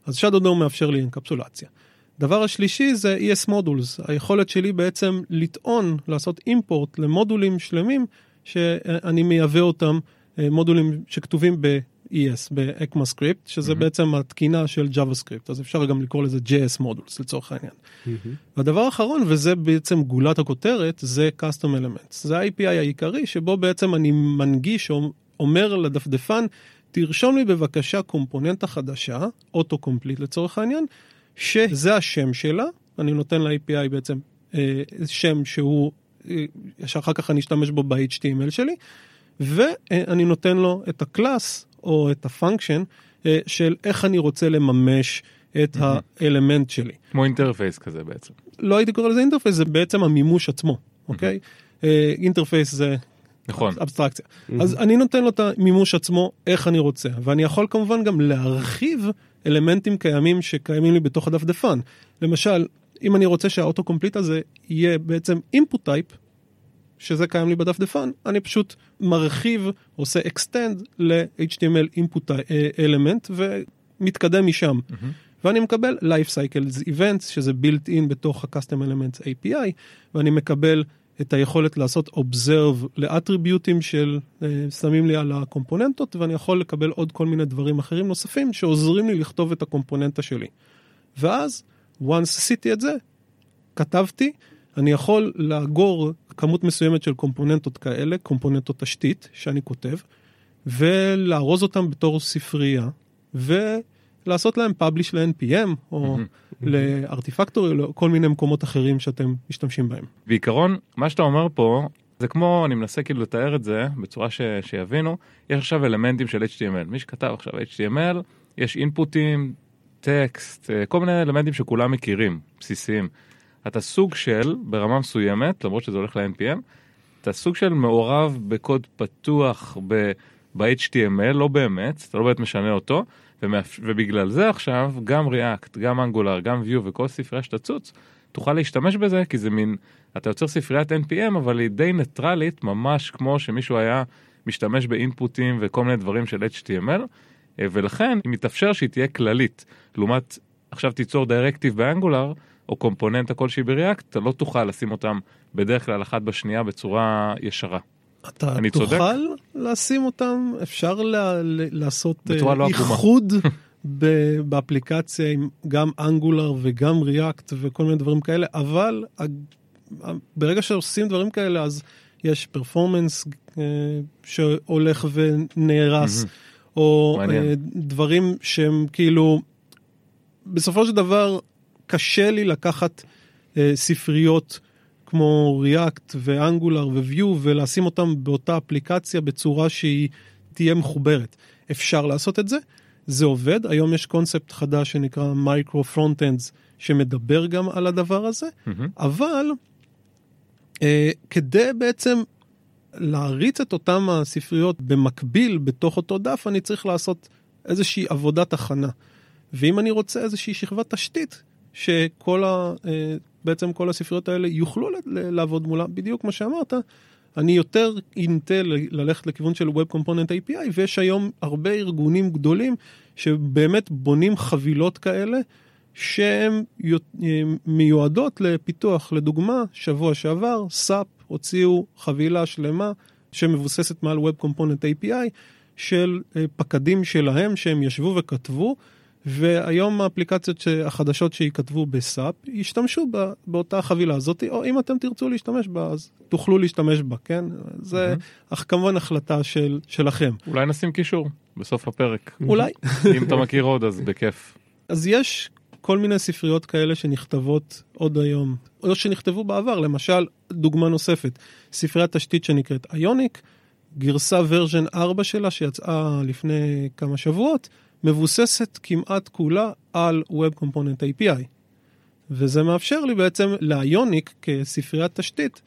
אז Shadow מאפשר לי אנקפסולציה. דבר השלישי זה ES מודולס, היכולת שלי בעצם לטעון, לעשות אימפורט למודולים שלמים שאני מייבא אותם, מודולים שכתובים ב... ES ב-ECMAScript, שזה mm-hmm. בעצם התקינה של JavaScript, אז אפשר גם לקרוא לזה JS מודולס לצורך העניין. Mm-hmm. והדבר האחרון, וזה בעצם גולת הכותרת, זה Custom Elements. זה ה-API העיקרי, שבו בעצם אני מנגיש או אומר לדפדפן, תרשום לי בבקשה קומפוננטה חדשה, autocomplete לצורך העניין, שזה השם שלה, אני נותן ל-API בעצם אה, שם שהוא, אה, שאחר כך אני אשתמש בו ב-HTML שלי, ואני נותן לו את ה class או את ה function אה, של איך אני רוצה לממש את mm-hmm. האלמנט שלי. כמו interface כזה בעצם. לא הייתי קורא לזה interface, זה בעצם המימוש עצמו, אוקיי? Mm-hmm. interface זה נכון. אבסטרקציה. Mm-hmm. אז אני נותן לו את המימוש עצמו איך אני רוצה, ואני יכול כמובן גם להרחיב אלמנטים קיימים שקיימים לי בתוך הדפדפן. למשל, אם אני רוצה שה autocomplete הזה יהיה בעצם input type, שזה קיים לי בדפדפן, אני פשוט מרחיב, עושה extend ל-HTML input element ומתקדם משם. Mm-hmm. ואני מקבל life cycles events, שזה built in בתוך ה-custom elements API, ואני מקבל את היכולת לעשות observe לאטריביוטים של uh, שמים לי על הקומפוננטות, ואני יכול לקבל עוד כל מיני דברים אחרים נוספים שעוזרים לי לכתוב את הקומפוננטה שלי. ואז, once עשיתי את זה, כתבתי, אני יכול לאגור כמות מסוימת של קומפוננטות כאלה, קומפוננטות תשתית שאני כותב, ולארוז אותם בתור ספרייה, ולעשות להם פאבליש ל-NPM, או לארטיפקטורי, או לכל מיני מקומות אחרים שאתם משתמשים בהם. בעיקרון, מה שאתה אומר פה, זה כמו, אני מנסה כאילו לתאר את זה בצורה ש, שיבינו, יש עכשיו אלמנטים של HTML. מי שכתב עכשיו HTML, יש אינפוטים, טקסט, כל מיני אלמנטים שכולם מכירים, בסיסיים. אתה סוג של, ברמה מסוימת, למרות שזה הולך ל-NPM, אתה סוג של מעורב בקוד פתוח ב-HTML, לא באמת, אתה לא באמת משנה אותו, ובגלל זה עכשיו גם React, גם Angular, גם Vue וכל ספרייה שתצוץ, תוכל להשתמש בזה, כי זה מין, אתה יוצר ספריית NPM, אבל היא די ניטרלית, ממש כמו שמישהו היה משתמש באינפוטים וכל מיני דברים של HTML, ולכן היא מתאפשר שהיא תהיה כללית. לעומת, עכשיו תיצור דירקטיב באנגולר, או קומפוננטה כלשהי בריאקט, אתה לא תוכל לשים אותם בדרך כלל אחת בשנייה בצורה ישרה. אתה תוכל צודק? לשים אותם, אפשר לה, לעשות לא איחוד באפליקציה עם גם אנגולר וגם ריאקט וכל מיני דברים כאלה, אבל ברגע שעושים דברים כאלה אז יש פרפורמנס אה, שהולך ונהרס, או מעניין. אה, דברים שהם כאילו, בסופו של דבר קשה לי לקחת אה, ספריות כמו React ו Angular ו Vue ולשים אותם באותה אפליקציה בצורה שהיא תהיה מחוברת. אפשר לעשות את זה, זה עובד, היום יש קונספט חדש שנקרא micro front-ends שמדבר גם על הדבר הזה, mm-hmm. אבל אה, כדי בעצם להריץ את אותם הספריות במקביל בתוך אותו דף, אני צריך לעשות איזושהי עבודת הכנה. ואם אני רוצה איזושהי שכבת תשתית, שכל ה... אה, בעצם כל הספריות האלה יוכלו לעבוד מולה, בדיוק כמו שאמרת, אני יותר אינטה ללכת לכיוון של Web Component API, ויש היום הרבה ארגונים גדולים שבאמת בונים חבילות כאלה, שהן מיועדות לפיתוח. לדוגמה, שבוע שעבר, סאפ הוציאו חבילה שלמה שמבוססת מעל Web Component API של אה, פקדים שלהם שהם ישבו וכתבו. והיום האפליקציות החדשות שייכתבו בסאפ ישתמשו בא, באותה חבילה הזאת, או אם אתם תרצו להשתמש בה, אז תוכלו להשתמש בה, כן? זה mm-hmm. כמובן החלטה של, שלכם. אולי נשים קישור בסוף הפרק. אולי. אם אתה מכיר עוד אז בכיף. אז יש כל מיני ספריות כאלה שנכתבות עוד היום, או שנכתבו בעבר, למשל, דוגמה נוספת, ספריית תשתית שנקראת איוניק, גרסה ורז'ן 4 שלה שיצאה לפני כמה שבועות, מבוססת כמעט כולה על Web Component API. וזה מאפשר לי בעצם לאיוניק כספריית תשתית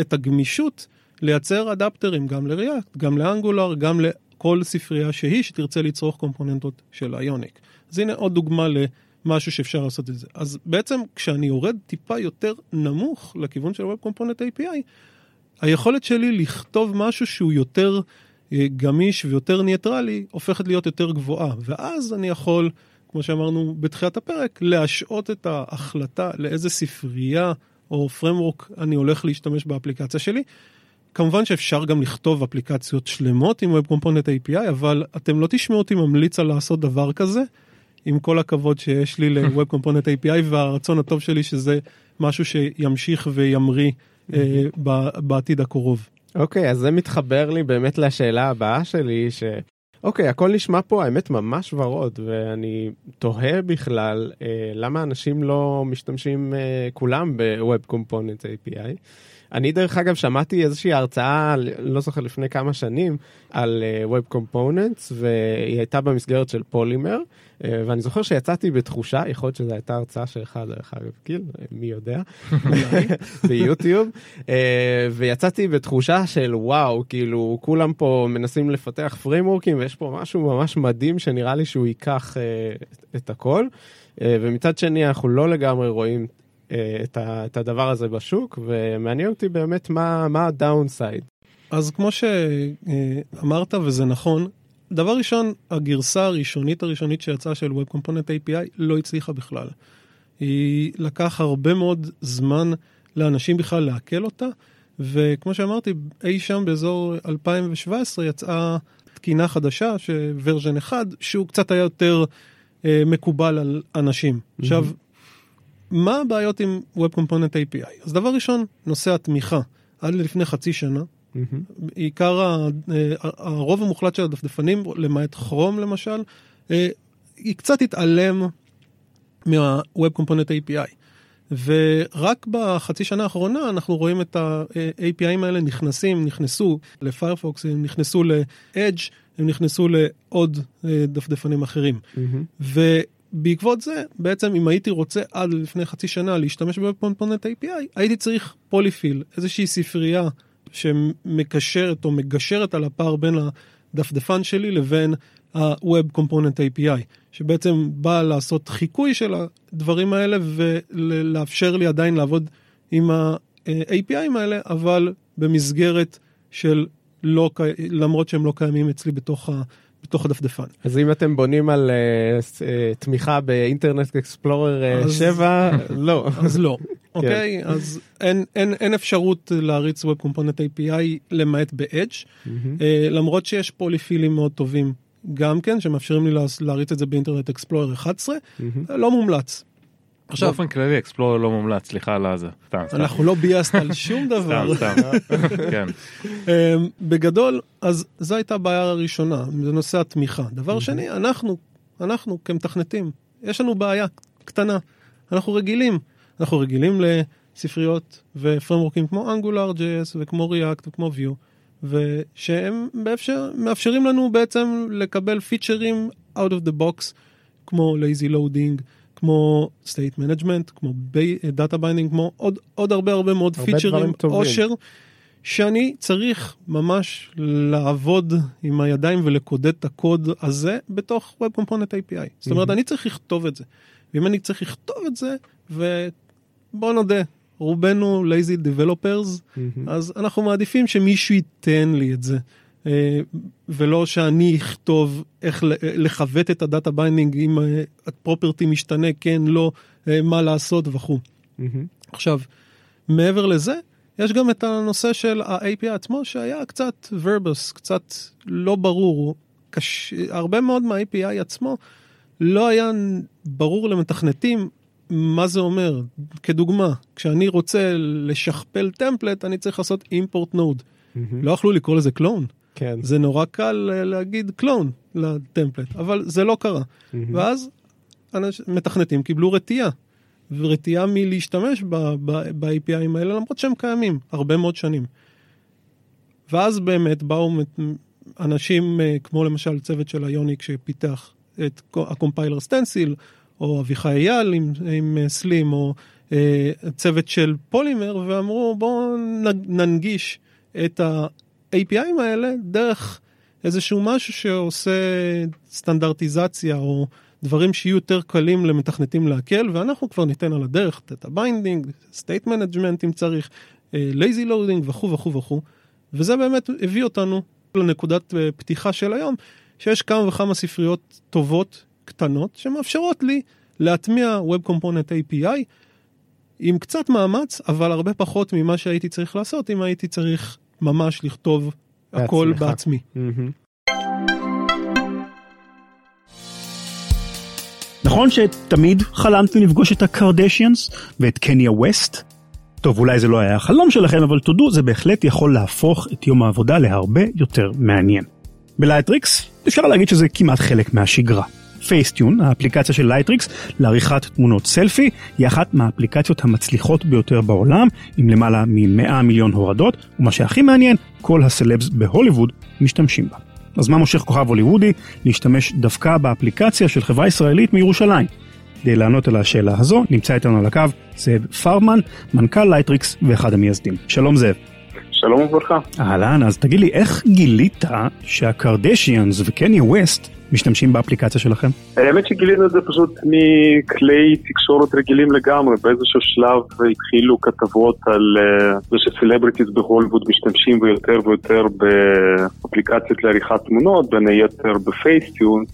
את הגמישות לייצר אדפטרים גם לריאקט, גם לאנגולר, גם לכל ספרייה שהיא שתרצה לצרוך קומפוננטות של איוניק. אז הנה עוד דוגמה למשהו שאפשר לעשות את זה. אז בעצם כשאני יורד טיפה יותר נמוך לכיוון של Web Component API, היכולת שלי לכתוב משהו שהוא יותר גמיש ויותר ניטרלי הופכת להיות יותר גבוהה. ואז אני יכול, כמו שאמרנו בתחילת הפרק, להשעות את ההחלטה לאיזה ספרייה או framework אני הולך להשתמש באפליקציה שלי. כמובן שאפשר גם לכתוב אפליקציות שלמות עם Web Component API, אבל אתם לא תשמעו אותי ממליץ על לעשות דבר כזה, עם כל הכבוד שיש לי ל-Web Component API והרצון הטוב שלי שזה משהו שימשיך וימריא אה, בעתיד הקרוב. אוקיי, okay, אז זה מתחבר לי באמת לשאלה הבאה שלי, ש... אוקיי, okay, הכל נשמע פה האמת ממש ורוד, ואני תוהה בכלל אה, למה אנשים לא משתמשים אה, כולם ב-Web Component API. אני דרך אגב שמעתי איזושהי הרצאה, לא זוכר לפני כמה שנים, על uh, Web Components, והיא הייתה במסגרת של פולימר, uh, ואני זוכר שיצאתי בתחושה, יכול להיות שזו הייתה הרצאה שלך דרך אגב, כאילו, מי יודע, ביוטיוב, ויצאתי בתחושה של וואו, כאילו, כולם פה מנסים לפתח פרימורקים, ויש פה משהו ממש מדהים שנראה לי שהוא ייקח את הכל. ומצד שני אנחנו לא לגמרי רואים אה, את, ה, את הדבר הזה בשוק, ומעניין אותי באמת מה, מה הדאונסייד. אז כמו שאמרת, וזה נכון, דבר ראשון, הגרסה הראשונית הראשונית שיצאה של Web Component API לא הצליחה בכלל. היא לקח הרבה מאוד זמן לאנשים בכלל לעכל אותה, וכמו שאמרתי, אי שם באזור 2017 יצאה תקינה חדשה, שוורז'ן 1, שהוא קצת היה יותר אה, מקובל על אנשים. Mm-hmm. עכשיו, מה הבעיות עם Web Component API? אז דבר ראשון, נושא התמיכה. עד לפני חצי שנה, mm-hmm. עיקר, ה, אה, הרוב המוחלט של הדפדפנים, למעט כרום למשל, אה, היא קצת התעלם מה-Web Component API. ורק בחצי שנה האחרונה אנחנו רואים את ה-APIים האלה נכנסים, נכנסו לפיירפוקס, הם נכנסו ל-Edge, הם נכנסו לעוד אה, דפדפנים אחרים. Mm-hmm. בעקבות זה, בעצם אם הייתי רוצה עד לפני חצי שנה להשתמש בפונפוננט API, הייתי צריך פוליפיל, איזושהי ספרייה שמקשרת או מגשרת על הפער בין הדפדפן שלי לבין ה-Web Component API, שבעצם בא לעשות חיקוי של הדברים האלה ולאפשר לי עדיין לעבוד עם ה-APIים האלה, אבל במסגרת של לא, למרות שהם לא קיימים אצלי בתוך ה... בתוך הדפדפן. אז אם אתם בונים על uh, תמיכה באינטרנט אקספלורר 7, לא. אז לא, אוקיי? כן. אז אין, אין, אין אפשרות להריץ Web Component API למעט ב-Edge, mm-hmm. uh, למרות שיש פוליפילים מאוד טובים גם כן, שמאפשרים לי להריץ את זה באינטרנט אקספלורר 11, mm-hmm. לא מומלץ. עכשיו, באופן כללי אקספלורר לא מומלץ, סליחה על הזה. אנחנו לא ביאסט על שום דבר. סתם, סתם. כן. אמ, בגדול, אז זו הייתה הבעיה הראשונה, זה נושא התמיכה. דבר שני, אנחנו, אנחנו כמתכנתים, יש לנו בעיה קטנה. אנחנו רגילים, אנחנו רגילים לספריות ופרמורקים כמו Angular.js וכמו React וכמו Vue, ושהם מאפשר, מאפשרים לנו בעצם לקבל פיצ'רים out of the box, כמו lazy loading. כמו state management, כמו data binding, כמו עוד, עוד הרבה הרבה מאוד הרבה פיצ'רים, עושר, שאני צריך ממש לעבוד עם הידיים ולקודד את הקוד הזה בתוך Web Component API. זאת אומרת, mm-hmm. אני צריך לכתוב את זה. ואם אני צריך לכתוב את זה, ובוא נודה, רובנו lazy developers, אז אנחנו מעדיפים שמישהו ייתן לי את זה. אה, ולא שאני אכתוב איך ל- לכבט את ה data binding אם אה, ה property משתנה, כן, לא, אה, מה לעשות וכו'. עכשיו, מעבר לזה, יש גם את הנושא של ה-API עצמו שהיה קצת verбus, קצת לא ברור. קש... הרבה מאוד מה-API עצמו לא היה ברור למתכנתים מה זה אומר. כדוגמה, כשאני רוצה לשכפל טמפלט, אני צריך לעשות import node. לא יכלו לקרוא לזה קלון. כן. זה נורא קל אה, להגיד קלון לטמפלט, אבל זה לא קרה. ואז אנש, מתכנתים קיבלו רתיעה. ורתיעה מלהשתמש ב-API ים האלה למרות שהם קיימים הרבה מאוד שנים. ואז באמת באו אנשים אה, כמו למשל צוות של Ionic שפיתח את הקומפיילר סטנסיל, או אביחי אייל עם, עם אה, Slim, או אה, צוות של Polymer, ואמרו בואו ננגיש את ה-API ים האלה דרך איזשהו משהו שעושה סטנדרטיזציה או דברים שיהיו יותר קלים למתכנתים להקל, ואנחנו כבר ניתן על הדרך את ה binding, state management אם צריך, lazy loading וכו' וכו' וכו', וזה באמת הביא אותנו לנקודת אה, פתיחה של היום, שיש כמה וכמה ספריות טובות, קטנות, שמאפשרות לי להטמיע Web Component API עם קצת מאמץ, אבל הרבה פחות ממה שהייתי צריך לעשות אם הייתי צריך ממש לכתוב הכל בעצמך. בעצמי. מהמם. נכון שתמיד חלמתם לפגוש את הקרדשיאנס ואת קניה ווסט? טוב, אולי זה לא היה החלום שלכם, אבל תודו, זה בהחלט יכול להפוך את יום העבודה להרבה יותר מעניין. בלייטריקס אפשר להגיד שזה כמעט חלק מהשגרה. Facetune, האפליקציה של לייטריקס לעריכת תמונות סלפי, היא אחת מהאפליקציות המצליחות ביותר בעולם, עם למעלה מ-100 מיליון הורדות, ומה שהכי מעניין, כל הסלבס בהוליווד משתמשים בה. אז מה מושך כוכב הוליוודי להשתמש דווקא באפליקציה של חברה ישראלית מירושלים? כדי לענות על השאלה הזו, נמצא איתנו על הקו זאב פרמן, מנכ"ל לייטריקס ואחד המייסדים. שלום זאב. שלום וברכה. אהלן, אז תגיד לי, איך גילית שהקרדשיאנס וקניה ווסט משתמשים באפליקציה שלכם? האמת שגילינו את זה פשוט מכלי תקשורת רגילים לגמרי. באיזשהו שלב התחילו כתבות על אה, זה שסלבריטיז בהוליווד משתמשים ביותר ויותר באפליקציות לעריכת תמונות, בין היתר ב Facetune.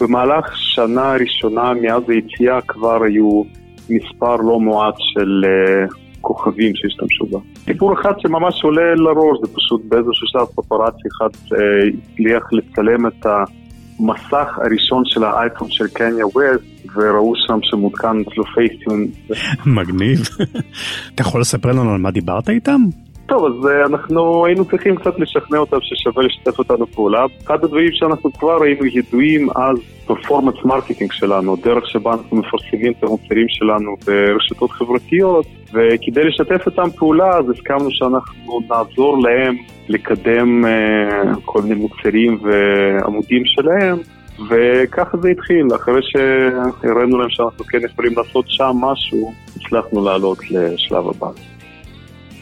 במהלך שנה ראשונה מאז היציאה כבר היו מספר לא מועט של אה, כוכבים שהשתמשו בה. סיפור אחד שממש עולה לראש, זה פשוט באיזשהו שלב פפרצי אחד אה, הצליח לצלם את המסך הראשון של האייפון של קניה ווסט, וראו שם שמותקן אצלו פייסטיון. מגניב. אתה יכול לספר לנו על מה דיברת איתם? טוב, אז אה, אנחנו היינו צריכים קצת לשכנע אותם ששווה לשתף אותנו פעולה. אחד הדברים שאנחנו כבר היינו ידועים אז, performance marketing שלנו, דרך שבה אנחנו מפרסמים את המוצרים שלנו ברשתות חברתיות, וכדי לשתף איתם פעולה אז הסכמנו שאנחנו נעזור להם לקדם אה, כל מיני מוצרים ועמודים שלהם. וככה זה התחיל, אחרי שהראינו להם שאנחנו כן יכולים לעשות שם משהו, הצלחנו לעלות לשלב הבא.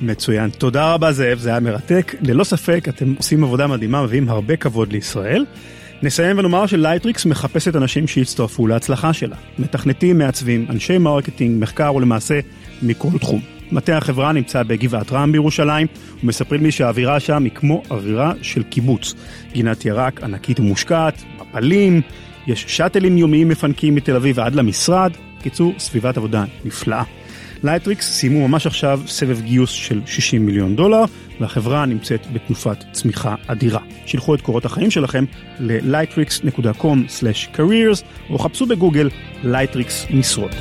מצוין. תודה רבה זאב, זה היה מרתק. ללא ספק אתם עושים עבודה מדהימה, מביאים הרבה כבוד לישראל. נסיים ונאמר שלייטריקס מחפשת אנשים שיצטרפו להצלחה שלה. מתכנתים, מעצבים, אנשי marketing, מחקר ולמעשה מכל תחום. מטה החברה נמצא בגבעת רם בירושלים, ומספרים לי שהאווירה שם היא כמו אווירה של קיבוץ. גינת ירק ענקית ומושקעת, מפלים, יש שאטלים יומיים מפנקים מתל אביב ועד למשרד. קיצור, סביבת עבודה נפלאה. לייטריקס סיימו ממש עכשיו סבב גיוס של 60 מיליון דולר, והחברה נמצאת בתנופת צמיחה אדירה. שילחו את קורות החיים שלכם ל-lightrix.com/careers או חפשו בגוגל לייטריקס משרות.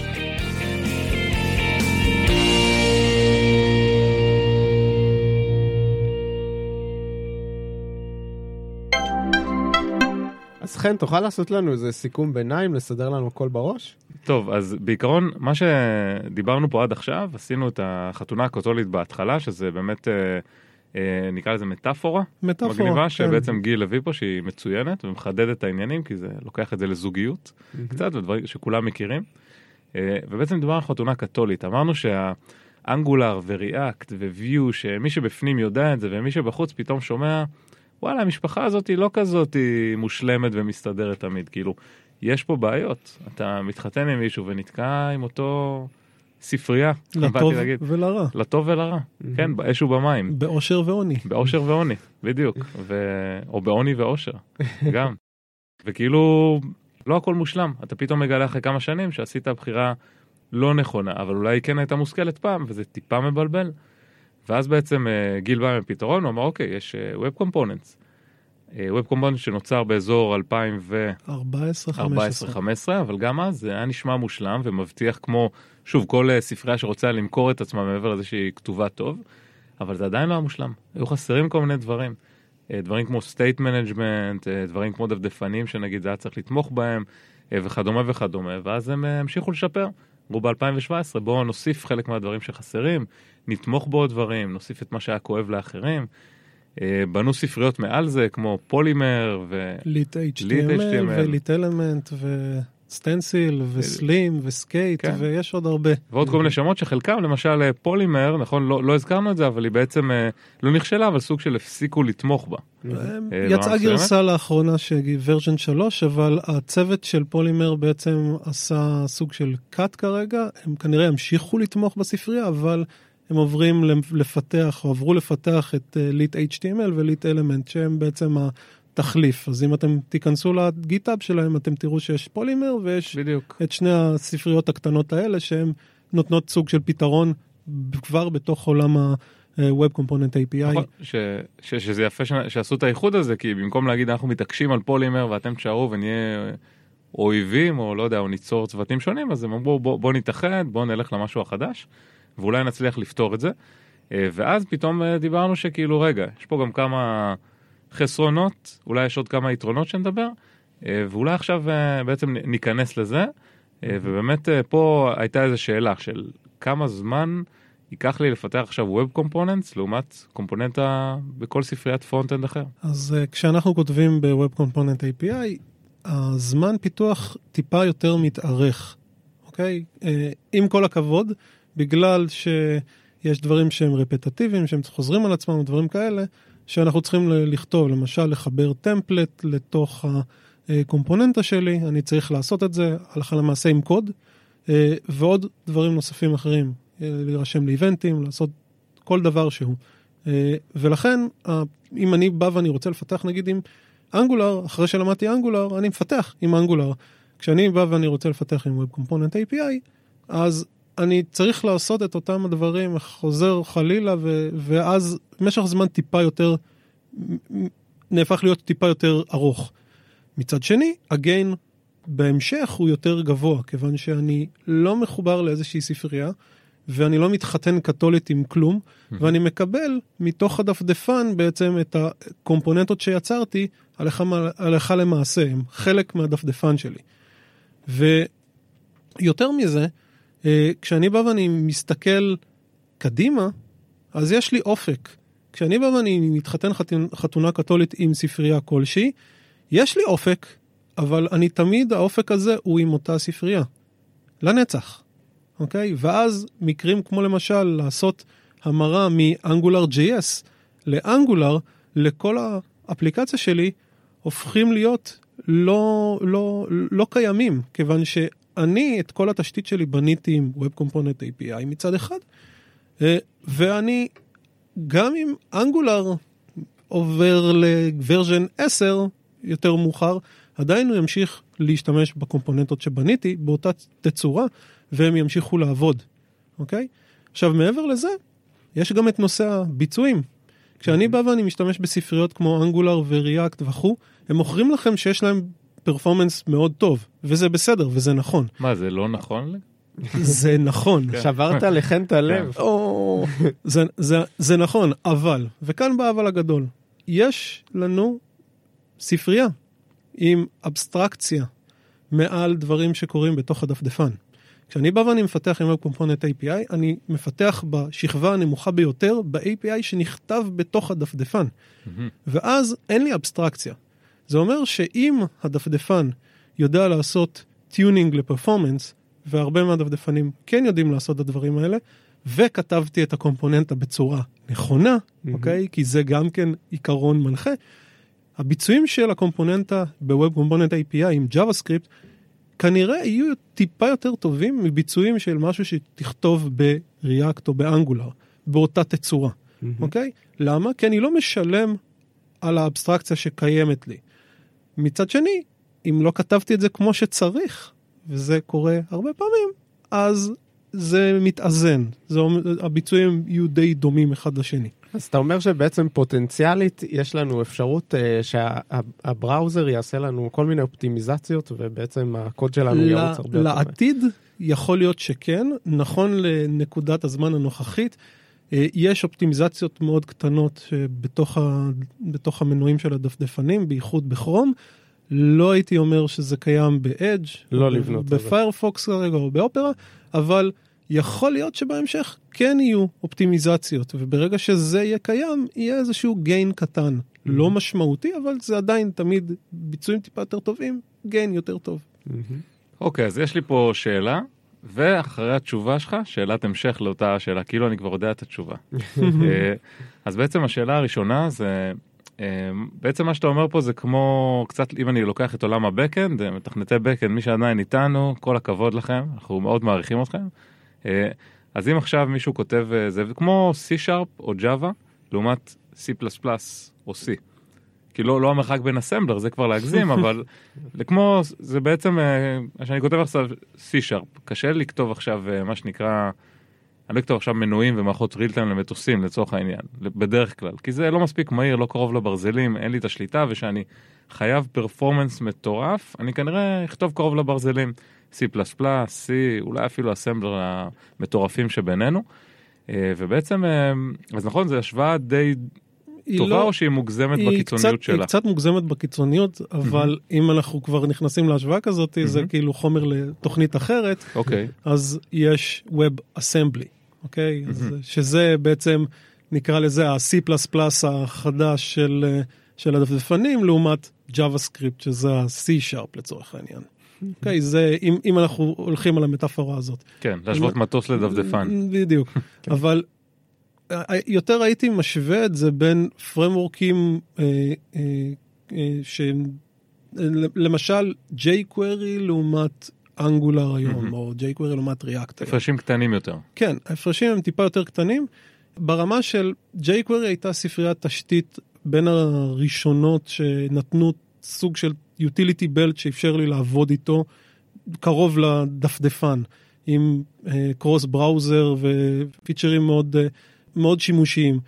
חן, תוכל לעשות לנו איזה סיכום ביניים, לסדר לנו הכל בראש? טוב, אז בעיקרון, מה שדיברנו פה עד עכשיו, עשינו את החתונה הקתולית בהתחלה, שזה באמת, אה, אה, נקרא לזה מטאפורה. מטאפורה, מגניבה, כן. שבעצם גיל הביא פה, שהיא מצוינת ומחדדת את העניינים, כי זה לוקח את זה לזוגיות קצת, ודברים שכולם מכירים. אה, ובעצם דיברנו על חתונה קתולית, אמרנו שהאנגולר וריאקט וויו, שמי שבפנים יודע את זה, ומי שבחוץ פתאום שומע, וואלה, המשפחה הזאת היא לא כזאת היא מושלמת ומסתדרת תמיד, כאילו, יש פה בעיות. אתה מתחתן עם מישהו ונתקע עם אותו ספרייה, לטוב להגיד. ולרע, לטוב ולרע, כן, באש ובמים, באושר ועוני. באושר ועוני, בדיוק, ו... או בעוני ואושר, גם. וכאילו, לא הכל מושלם, אתה פתאום מגלה אחרי כמה שנים שעשית בחירה לא נכונה, אבל אולי כן הייתה מושכלת פעם, וזה טיפה מבלבל. ואז בעצם אה, גיל בא עם פתרון, הוא אמר, אוקיי, יש אה, Web Components. אה, Web Components שנוצר באזור 2014 14-15. 15 אבל גם אז זה היה נשמע מושלם ומבטיח כמו, שוב, כל ספרייה שרוצה למכור את עצמה מעבר לזה שהיא כתובה טוב, אבל זה עדיין לא היה מושלם. היו חסרים כל מיני דברים. דברים כמו state management, דברים כמו דפדפנים שנגיד זה היה צריך לתמוך בהם, וכדומה וכדומה, ואז הם המשיכו לשפר. אמרו ב-2017, בואו נוסיף חלק מהדברים שחסרים, נתמוך בעוד דברים, נוסיף את מה שהיה כואב לאחרים. אה, בנו ספריות מעל זה, כמו פולימר, ו... ליט HTML. וליט אלמנט וסטנסיל וסלים ו Skate כן. ויש עוד הרבה. ועוד כל מיני שמות שחלקם, למשל אה, Polymer, נכון, לא, לא הזכרנו את זה, אבל היא בעצם אה, לא נכשלה, אבל סוג של הפסיקו לתמוך בה. אה, יצאה גרסה לאחרונה שהיא version 3 אבל הצוות של Polymer בעצם עשה סוג של cut כרגע הם כנראה ימשיכו לתמוך בספרייה אבל הם עוברים לפתח או עברו לפתח את Lit HTML ו Lit Element שהם בעצם התחליף אז אם אתם תיכנסו לגיטאב שלהם אתם תראו שיש פולימר ויש בדיוק. את שני הספריות הקטנות האלה שהן נותנות סוג של פתרון כבר בתוך עולם ה-Web Component API. נכון, ש, ש, שזה יפה ש, שעשו את האיחוד הזה, כי במקום להגיד אנחנו מתעקשים על פולימר ואתם תשארו ונהיה אויבים, או לא יודע, או ניצור צוותים שונים, אז הם אמרו בוא, בוא נתאחד, בוא נלך למשהו החדש, ואולי נצליח לפתור את זה. אה, ואז פתאום אה, דיברנו שכאילו, רגע, יש פה גם כמה חסרונות, אולי יש עוד כמה יתרונות שנדבר, אה, ואולי עכשיו אה, בעצם ניכנס לזה, אה, ובאמת אה, פה הייתה איזו שאלה של כמה זמן ייקח לי לפתח עכשיו Web Components לעומת קומפוננטה בכל ספריית front-end אחר. אז כשאנחנו כותבים ב-Web Component API, הזמן פיתוח טיפה יותר מתארך, אוקיי? עם כל הכבוד, בגלל שיש דברים שהם רפטטיביים, שהם חוזרים על עצמם, דברים כאלה, שאנחנו צריכים לכתוב, למשל לחבר טמפלט לתוך הקומפוננטה שלי, אני צריך לעשות את זה הלכה למעשה עם קוד, uh, ועוד דברים נוספים אחרים, uh, להירשם לאיבנטים, לעשות כל דבר שהוא. Uh, ולכן, אם אני בא ואני רוצה לפתח נגיד עם אנגולר, אחרי שלמדתי אנגולר, אני מפתח עם אנגולר. כשאני בא ואני רוצה לפתח עם Web Component API, אז אני צריך לעשות את אותם הדברים, חוזר חלילה, ו- ואז משך זמן טיפה יותר, נהפך להיות טיפה יותר ארוך. מצד שני, הגיין בהמשך הוא יותר גבוה, כיוון שאני לא מחובר לאיזושהי ספרייה, ואני לא מתחתן קתולית עם כלום, ואני מקבל מתוך הדפדפן בעצם את הקומפוננטות שיצרתי הלכה, הלכה למעשה, הם חלק מהדפדפן שלי. ויותר מזה, כשאני בא ואני מסתכל קדימה, אז יש לי אופק. כשאני בא ואני מתחתן חתונה, קתולית עם ספרייה כלשהי, יש לי אופק, אבל אני תמיד, האופק הזה הוא עם אותה ספרייה. לנצח. אוקיי? ואז מקרים כמו למשל לעשות המרה מאנגולר JS לאנגולר, לכל האפליקציה שלי הופכים להיות לא, לא, לא קיימים, כיוון שאני את כל התשתית שלי בניתי עם Web Component API מצד אחד, אה, ואני גם עם אנגולר עובר לוורז'ן 10 יותר מאוחר, עדיין הוא ימשיך להשתמש בקומפוננטות שבניתי באותה תצורה, והם ימשיכו לעבוד, אוקיי? עכשיו, מעבר לזה, יש גם את נושא הביצועים. כשאני בא ואני משתמש בספריות כמו אנגולר וריאקט וכו', הם מוכרים לכם שיש להם פרפורמנס מאוד טוב, וזה בסדר, וזה נכון. מה, זה לא נכון? זה נכון. שברת לכן את הלב. זה, זה, זה נכון, אבל, וכאן בא אבל הגדול, יש לנו ספרייה עם אבסטרקציה מעל דברים שקורים בתוך הדפדפן. כשאני בא ואני מפתח עם Web Component API, אני מפתח בשכבה הנמוכה ביותר ב-API שנכתב בתוך הדפדפן. ואז אין לי אבסטרקציה. זה אומר שאם הדפדפן יודע לעשות tuning ל performance, והרבה מהדפדפנים כן יודעים לעשות את הדברים האלה, וכתבתי את הקומפוננטה בצורה נכונה, mm-hmm. אוקיי? כי זה גם כן עיקרון מנחה. הביצועים של הקומפוננטה ב-Web Component API עם JavaScript כנראה יהיו טיפה יותר טובים מביצועים של משהו שתכתוב ב-React או באנגולר, באותה תצורה, אוקיי? למה? כי אני לא משלם על האבסטרקציה שקיימת לי. מצד שני, אם לא כתבתי את זה כמו שצריך, וזה קורה הרבה פעמים, אז זה מתאזן. זה, הביצועים יהיו די דומים אחד לשני. אז אתה אומר שבעצם פוטנציאלית יש לנו אפשרות uh, שהבראוזר יעשה לנו כל מיני אופטימיזציות ובעצם הקוד שלנו ל- ירוץ הרבה יותר. לעתיד יכול להיות שכן, נכון לנקודת הזמן הנוכחית, יש אופטימיזציות מאוד קטנות שבתוך ה, בתוך המנועים של הדפדפנים, בייחוד בכרום. לא הייתי אומר שזה קיים ב-Edge, לא לבנות. בפיירפוקס כרגע או באופרה, אבל יכול להיות שבהמשך כן יהיו אופטימיזציות, וברגע שזה יהיה קיים, יהיה איזשהו גיין קטן. לא משמעותי, אבל זה עדיין תמיד ביצועים טיפה יותר טובים, גיין יותר טוב. אוקיי, אז יש לי פה שאלה, ואחרי התשובה שלך, שאלת המשך לאותה שאלה, כאילו אני כבר יודע את התשובה. אה, אז בעצם השאלה הראשונה זה, אה, בעצם מה שאתה אומר פה זה כמו, קצת, אם אני לוקח את עולם הבקאנד, אה, מתכנתי בקאנד, מי שעדיין איתנו, כל הכבוד לכם, אנחנו מאוד מעריכים אתכם. אז אם עכשיו מישהו כותב, זה כמו C-Sharp או Java, לעומת C++ או C. כי לא, לא המרחק בין אסמבלר, זה כבר להגזים, אבל זה כמו, זה בעצם, אה, שאני כותב עכשיו C-Sharp, קשה לכתוב עכשיו אה, מה שנקרא, אני לא אכתוב עכשיו מנועים ומערכות time למטוסים לצורך העניין, בדרך כלל, כי זה לא מספיק מהיר, לא קרוב לברזלים, אין לי את השליטה, ושאני חייב פרפורמנס מטורף, אני כנראה אכתוב קרוב לברזלים, C++, C, אולי אפילו אסמבלר המטורפים שבינינו. אה, ובעצם, אז נכון, זו השוואה די טובה לא- או שהיא מוגזמת היא בקיצוניות קצת, שלה? היא קצת מוגזמת בקיצוניות, אבל אם אנחנו כבר נכנסים להשוואה כזאת, זה מהמם. כאילו חומר לתוכנית אחרת, אוקיי, אז יש Web Assembly, אוקיי? אז שזה בעצם, נקרא לזה ה-C++ החדש של, של הדפדפנים, לעומת JavaScript, שזה ה-C-Sharp לצורך העניין. אוקיי, זה, אם, אם אנחנו הולכים על המטאפורה הזאת. כן, להשוות מטוס לדפדפן. בדיוק. אבל אה, יותר הייתי משווה את זה בין פרמורקים אה, אה, אה, ש... למשל jQuery לעומת אנגולר היום, מהמם. או jQuery לעומת React. הפרשים קטנים יותר. כן, ההפרשים הם טיפה יותר קטנים. ברמה של jQuery הייתה ספריית תשתית בין הראשונות שנתנו סוג של utility belt שאפשר לי לעבוד איתו קרוב לדפדפן, עם קרוס בראוזר ופיצ'רים מאוד, אה, מאוד שימושיים.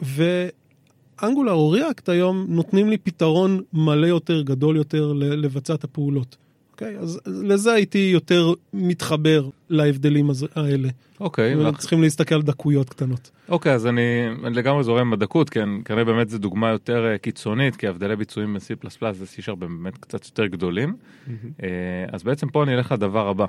ואנגולר או ריאקט היום נותנים לי פתרון מלא יותר, גדול יותר, לבצע את הפעולות. אוקיי? אז לזה הייתי יותר מתחבר להבדלים האלה. אוקיי, ואח- צריכים להסתכל על דקויות קטנות. אוקיי, אז אני אני לגמרי זורם בדקות, כן, כנראה באמת זו דוגמה יותר אה, קיצונית, כי הבדלי ביצועים ב-C++ ו-C# באמת קצת יותר גדולים. אה, אז בעצם פה אני אלך לדבר הבא.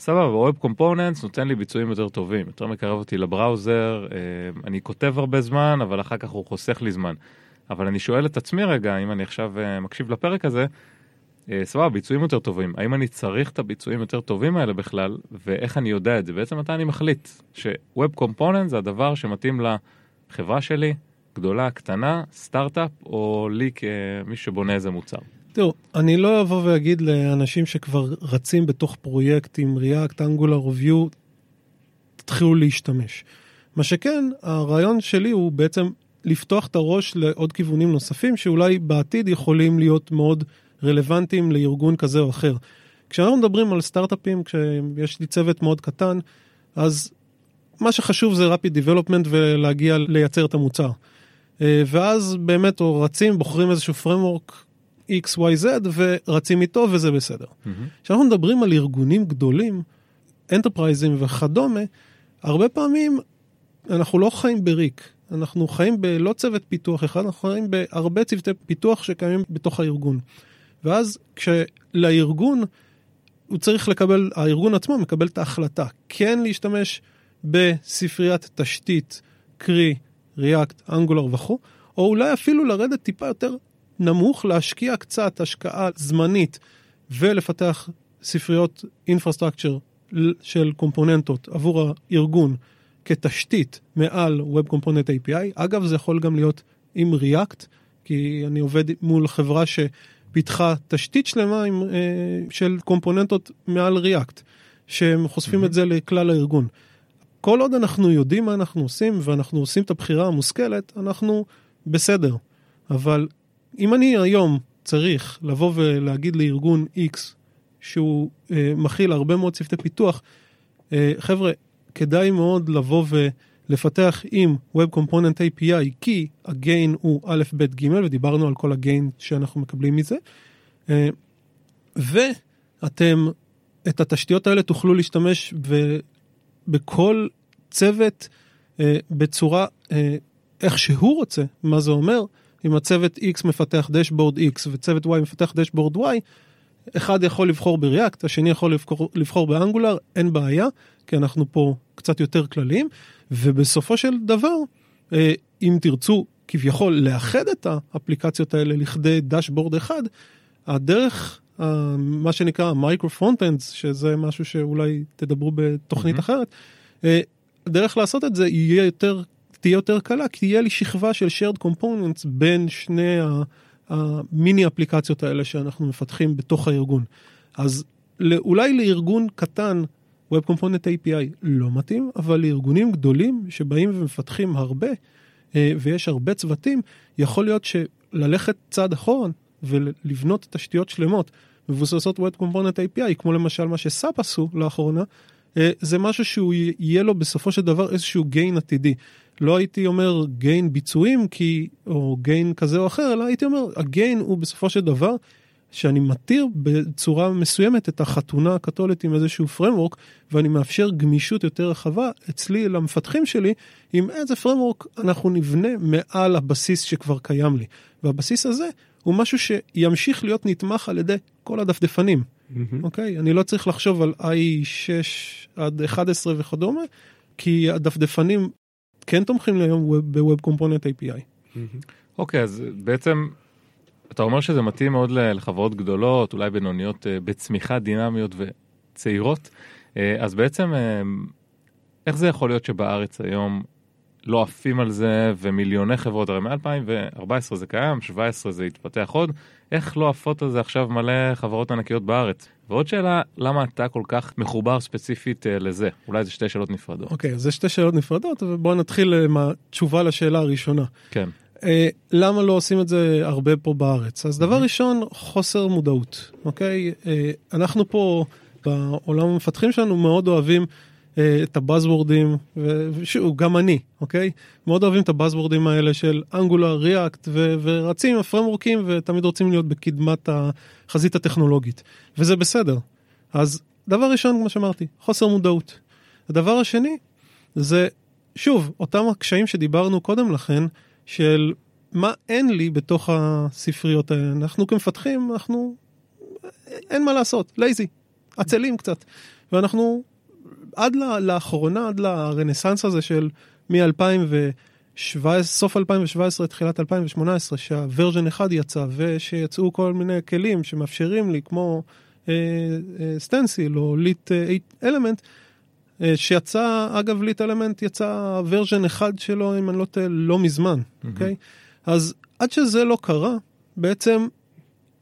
סבבה, Web Components נותן לי ביצועים יותר טובים, יותר מקרב אותי לבראוזר, אה, אני כותב הרבה זמן, אבל אחר כך הוא חוסך לי זמן. אבל אני שואל את עצמי רגע, אם אני עכשיו אה, מקשיב לפרק הזה, אה, סבבה, ביצועים יותר טובים. האם אני צריך את הביצועים יותר טובים האלה בכלל, ואיך אני יודע את זה? בעצם מתי אני מחליט ש-Web Component זה הדבר שמתאים לחברה שלי, גדולה, קטנה, סטארט-אפ, או לי כמי שבונה איזה מוצר. תראו, אני לא אבוא ואגיד לאנשים שכבר רצים בתוך פרויקט עם React, Angular או Vue, תתחילו להשתמש. מה שכן, הרעיון שלי הוא בעצם לפתוח את הראש לעוד כיוונים נוספים שאולי בעתיד יכולים להיות מאוד רלוונטיים לארגון כזה או אחר. כשאנחנו מדברים על סטארט-אפים, כשיש לי צוות מאוד קטן, אז מה שחשוב זה rapid development ולהגיע לייצר את המוצר. אה, ואז באמת או רצים, בוחרים איזשהו framework XYZ ורצים איתו וזה בסדר. כשאנחנו מדברים על ארגונים גדולים, אנטרפרייזים וכדומה, הרבה פעמים אנחנו לא חיים בריק, אנחנו חיים בלא צוות פיתוח אחד, אנחנו חיים בהרבה צוותי פיתוח שקיימים בתוך הארגון. ואז כשלארגון, הוא צריך לקבל, הארגון עצמו מקבל את ההחלטה כן להשתמש בספריית תשתית, קרי React, Angular וכו', או אולי אפילו לרדת טיפה יותר נמוך, להשקיע קצת השקעה זמנית ולפתח ספריות infrastructure של קומפוננטות עבור הארגון כתשתית מעל Web Component API. אגב, זה יכול גם להיות עם React, כי אני עובד מול חברה פיתחה תשתית שלמה עם, אה, של קומפוננטות מעל React, שהם חושפים את זה לכלל הארגון. כל עוד אנחנו יודעים מה אנחנו עושים ואנחנו עושים את הבחירה המושכלת, אנחנו בסדר. אבל אם אני היום צריך לבוא ולהגיד לארגון X שהוא אה, מכיל הרבה מאוד צוותי פיתוח, אה, חבר'ה, כדאי מאוד לבוא ולפתח עם Web Component API, כי הגיין הוא א', ב', ג', ודיברנו על כל הגיין שאנחנו מקבלים מזה. אה, ואתם, את התשתיות האלה תוכלו להשתמש ב, בכל צוות אה, בצורה, אה, איך שהוא רוצה, מה זה אומר? אם הצוות X מפתח דשבורד X וצוות Y מפתח דשבורד Y, אחד יכול לבחור ב React, השני יכול לבחור, לבחור ב Angular, אין בעיה, כי אנחנו פה קצת יותר כלליים, ובסופו של דבר, אה, אם תרצו כביכול לאחד את האפליקציות האלה לכדי dashboard אחד, הדרך, אה, מה שנקרא micro front-ends, שזה משהו שאולי תדברו בתוכנית mm-hmm. אחרת, אה, הדרך לעשות את זה יהיה יותר, תהיה יותר קלה, כי תהיה לי שכבה של shared components בין שני. המיני אפליקציות האלה שאנחנו מפתחים בתוך הארגון. אז אולי לארגון קטן Web Component API לא מתאים, אבל לארגונים גדולים שבאים ומפתחים הרבה, אה, ויש הרבה צוותים, יכול להיות שללכת צעד אחורה ולבנות תשתיות שלמות מבוססות Web Component API, כמו למשל מה שסאפ עשו לאחרונה, אה, זה משהו שהוא יהיה לו בסופו של דבר איזשהו גיין עתידי. לא הייתי אומר גיין ביצועים כי, או גיין כזה או אחר, אלא הייתי אומר, הגיין הוא בסופו של דבר שאני מתיר בצורה מסוימת את החתונה הקתולית עם איזשהו framework ואני מאפשר גמישות יותר רחבה אצלי למפתחים שלי עם איזה framework אנחנו נבנה מעל הבסיס שכבר קיים לי. והבסיס הזה הוא משהו שימשיך להיות נתמך על ידי כל הדפדפנים. אוקיי? Mm-hmm. Okay? אני לא צריך לחשוב על i6 עד 11 וכדומה, כי הדפדפנים כן תומכים היום ב-Web Component API. אוקיי, okay, אז בעצם אתה אומר שזה מתאים מאוד לחברות גדולות, אולי בינוניות אה, בצמיחה דינמיות וצעירות, אה, אז בעצם אה, איך זה יכול להיות שבארץ היום לא עפים על זה ומיליוני חברות, הרי מ-2014 זה קיים, 17 זה התפתח עוד, איך לא עפות על זה עכשיו מלא חברות ענקיות בארץ? ועוד שאלה, למה אתה כל כך מחובר ספציפית uh, לזה? אולי זה שתי שאלות נפרדות. אוקיי, okay, זה שתי שאלות נפרדות, ובואו נתחיל עם התשובה לשאלה הראשונה. כן. Uh, למה לא עושים את זה הרבה פה בארץ? אז דבר mm-hmm. ראשון, חוסר מודעות, אוקיי? Okay? Uh, אנחנו פה בעולם המפתחים שלנו מאוד אוהבים אה, את הבאזוורדים, ושוב, גם אני, אוקיי? מאוד אוהבים את הבאזוורדים האלה של אנגולר, ריאקט, ורצים עם הפרמורקים, ותמיד רוצים להיות בקדמת החזית הטכנולוגית, וזה בסדר. אז דבר ראשון, כמו שאמרתי, חוסר מודעות. הדבר השני, זה, שוב, אותם הקשיים שדיברנו קודם לכן, של מה אין לי בתוך הספריות האלה. אנחנו כמפתחים, אנחנו, אין מה לעשות, לייזי, עצלים קצת. ואנחנו עד לאחרונה, עד לרנסאנס הזה של מ-2017, סוף 2017, תחילת 2018, שהוורז'ן 1 יצא, ושיצאו כל מיני כלים שמאפשרים לי, כמו סטנסיל אה, אה, או Lit Element, אה, שיצא, אגב, Lit Element יצא version 1 שלו, אם אני לא טועה, לא מזמן, אוקיי? Mm-hmm. Okay? אז עד שזה לא קרה, בעצם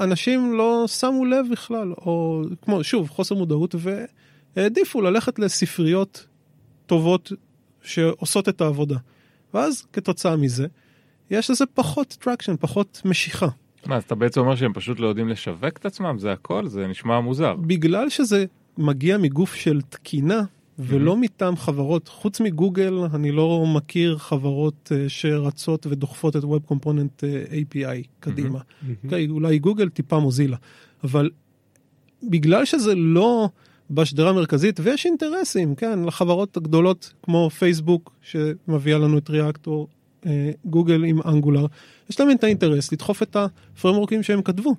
אנשים לא שמו לב בכלל, או כמו, שוב, חוסר מודעות, ו... העדיפו ללכת לספריות טובות שעושות את העבודה. ואז כתוצאה מזה, יש לזה פחות traction, פחות משיכה. מה, אז אתה בעצם אומר שהם פשוט לא יודעים לשווק את עצמם? זה הכל? זה נשמע מוזר. בגלל שזה מגיע מגוף של תקינה, ולא mm-hmm. מטעם חברות, חוץ מגוגל, אני לא מכיר חברות uh, שרצות ודוחפות את Web Component uh, אה, API קדימה. Mm-hmm. Okay, אוקיי, אולי גוגל טיפה מוזילה, אבל בגלל שזה לא בשדרה המרכזית, ויש אינטרסים, כן, לחברות הגדולות כמו פייסבוק, שמביאה לנו את ריאקט, או אה, גוגל עם אנגולר, יש להם את האינטרס לדחוף את הפרמורקים שהם כתבו.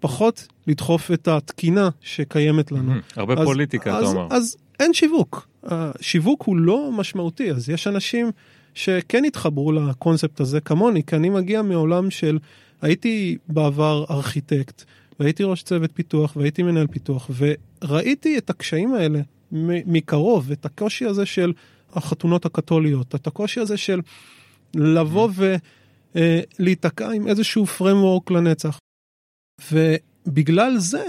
פחות לדחוף את התקינה שקיימת לנו. הרבה אז, פוליטיקה, אז, אתה אומר. אז אין שיווק. השיווק הוא לא משמעותי, אז יש אנשים שכן התחברו לקונספט הזה כמוני, כי אני מגיע מעולם של, הייתי בעבר ארכיטקט, והייתי ראש צוות פיתוח והייתי מנהל פיתוח, וראיתי את הקשיים האלה מקרוב, את הקושי הזה של החתונות הקתוליות, את הקושי הזה של לבוא ולהיתקע עם איזשהו framework לנצח. ובגלל זה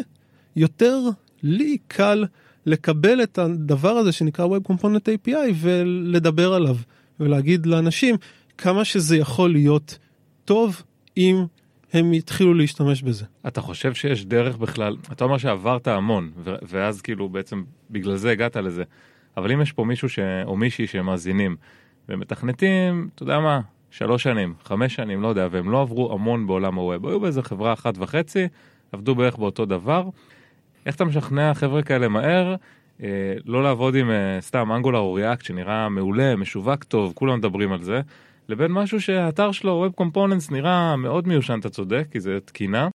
יותר לי קל לקבל את הדבר הזה שנקרא Web Component API ולדבר עליו ולהגיד לאנשים כמה שזה יכול להיות טוב אם הם יתחילו להשתמש בזה. אתה חושב שיש דרך בכלל, אתה אומר שעברת המון, ואז כאילו בעצם בגלל זה הגעת לזה, אבל אם יש פה מישהו ש... או מישהי שמאזינים ומתכנתים, אתה יודע מה, שלוש שנים, חמש שנים, לא יודע, והם לא עברו המון בעולם הווב, היו באיזה חברה אחת וחצי, עבדו בערך באותו דבר. איך אתה משכנע חבר'ה כאלה מהר, אה, לא לעבוד עם אה, סתם אנגולר או ריאקט שנראה מעולה, משווק טוב, כולם מדברים על זה, לבין משהו שהאתר שלו, Web Components, נראה מאוד מיושן, אתה צודק, כי זה תקינה,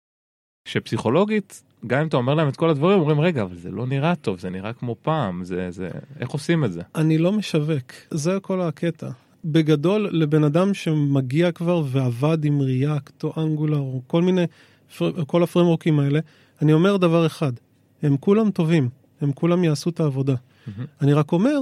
שפסיכולוגית, גם אם אתה אומר להם את כל הדברים, אומרים, רגע, אבל זה לא נראה טוב, זה נראה כמו פעם, זה, זה, איך עושים את זה? אני לא משווק, זה כל הקטע. בגדול, לבן אדם שמגיע כבר ועבד עם ריאקט או אנגולר או כל מיני, כל הפרמורקים האלה, אני אומר דבר אחד, הם כולם טובים, הם כולם יעשו את העבודה. Mm-hmm. אני רק אומר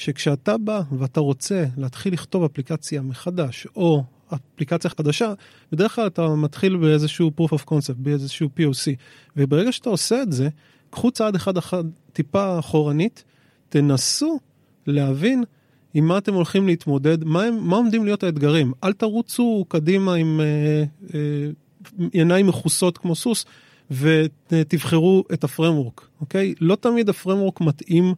שכשאתה בא ואתה רוצה להתחיל לכתוב אפליקציה מחדש, או אפליקציה חדשה, בדרך כלל אתה מתחיל באיזשהו proof of concept, באיזשהו POC, וברגע שאתה עושה את זה, קחו צעד אחד, אחד טיפה אחורנית, תנסו להבין עם מה אתם הולכים להתמודד, מה, הם, מה עומדים להיות האתגרים. אל תרוצו קדימה עם אה, אה, עיניים מכוסות כמו סוס, ותבחרו את הפרמורק, אוקיי? לא תמיד הפרמורק מתאים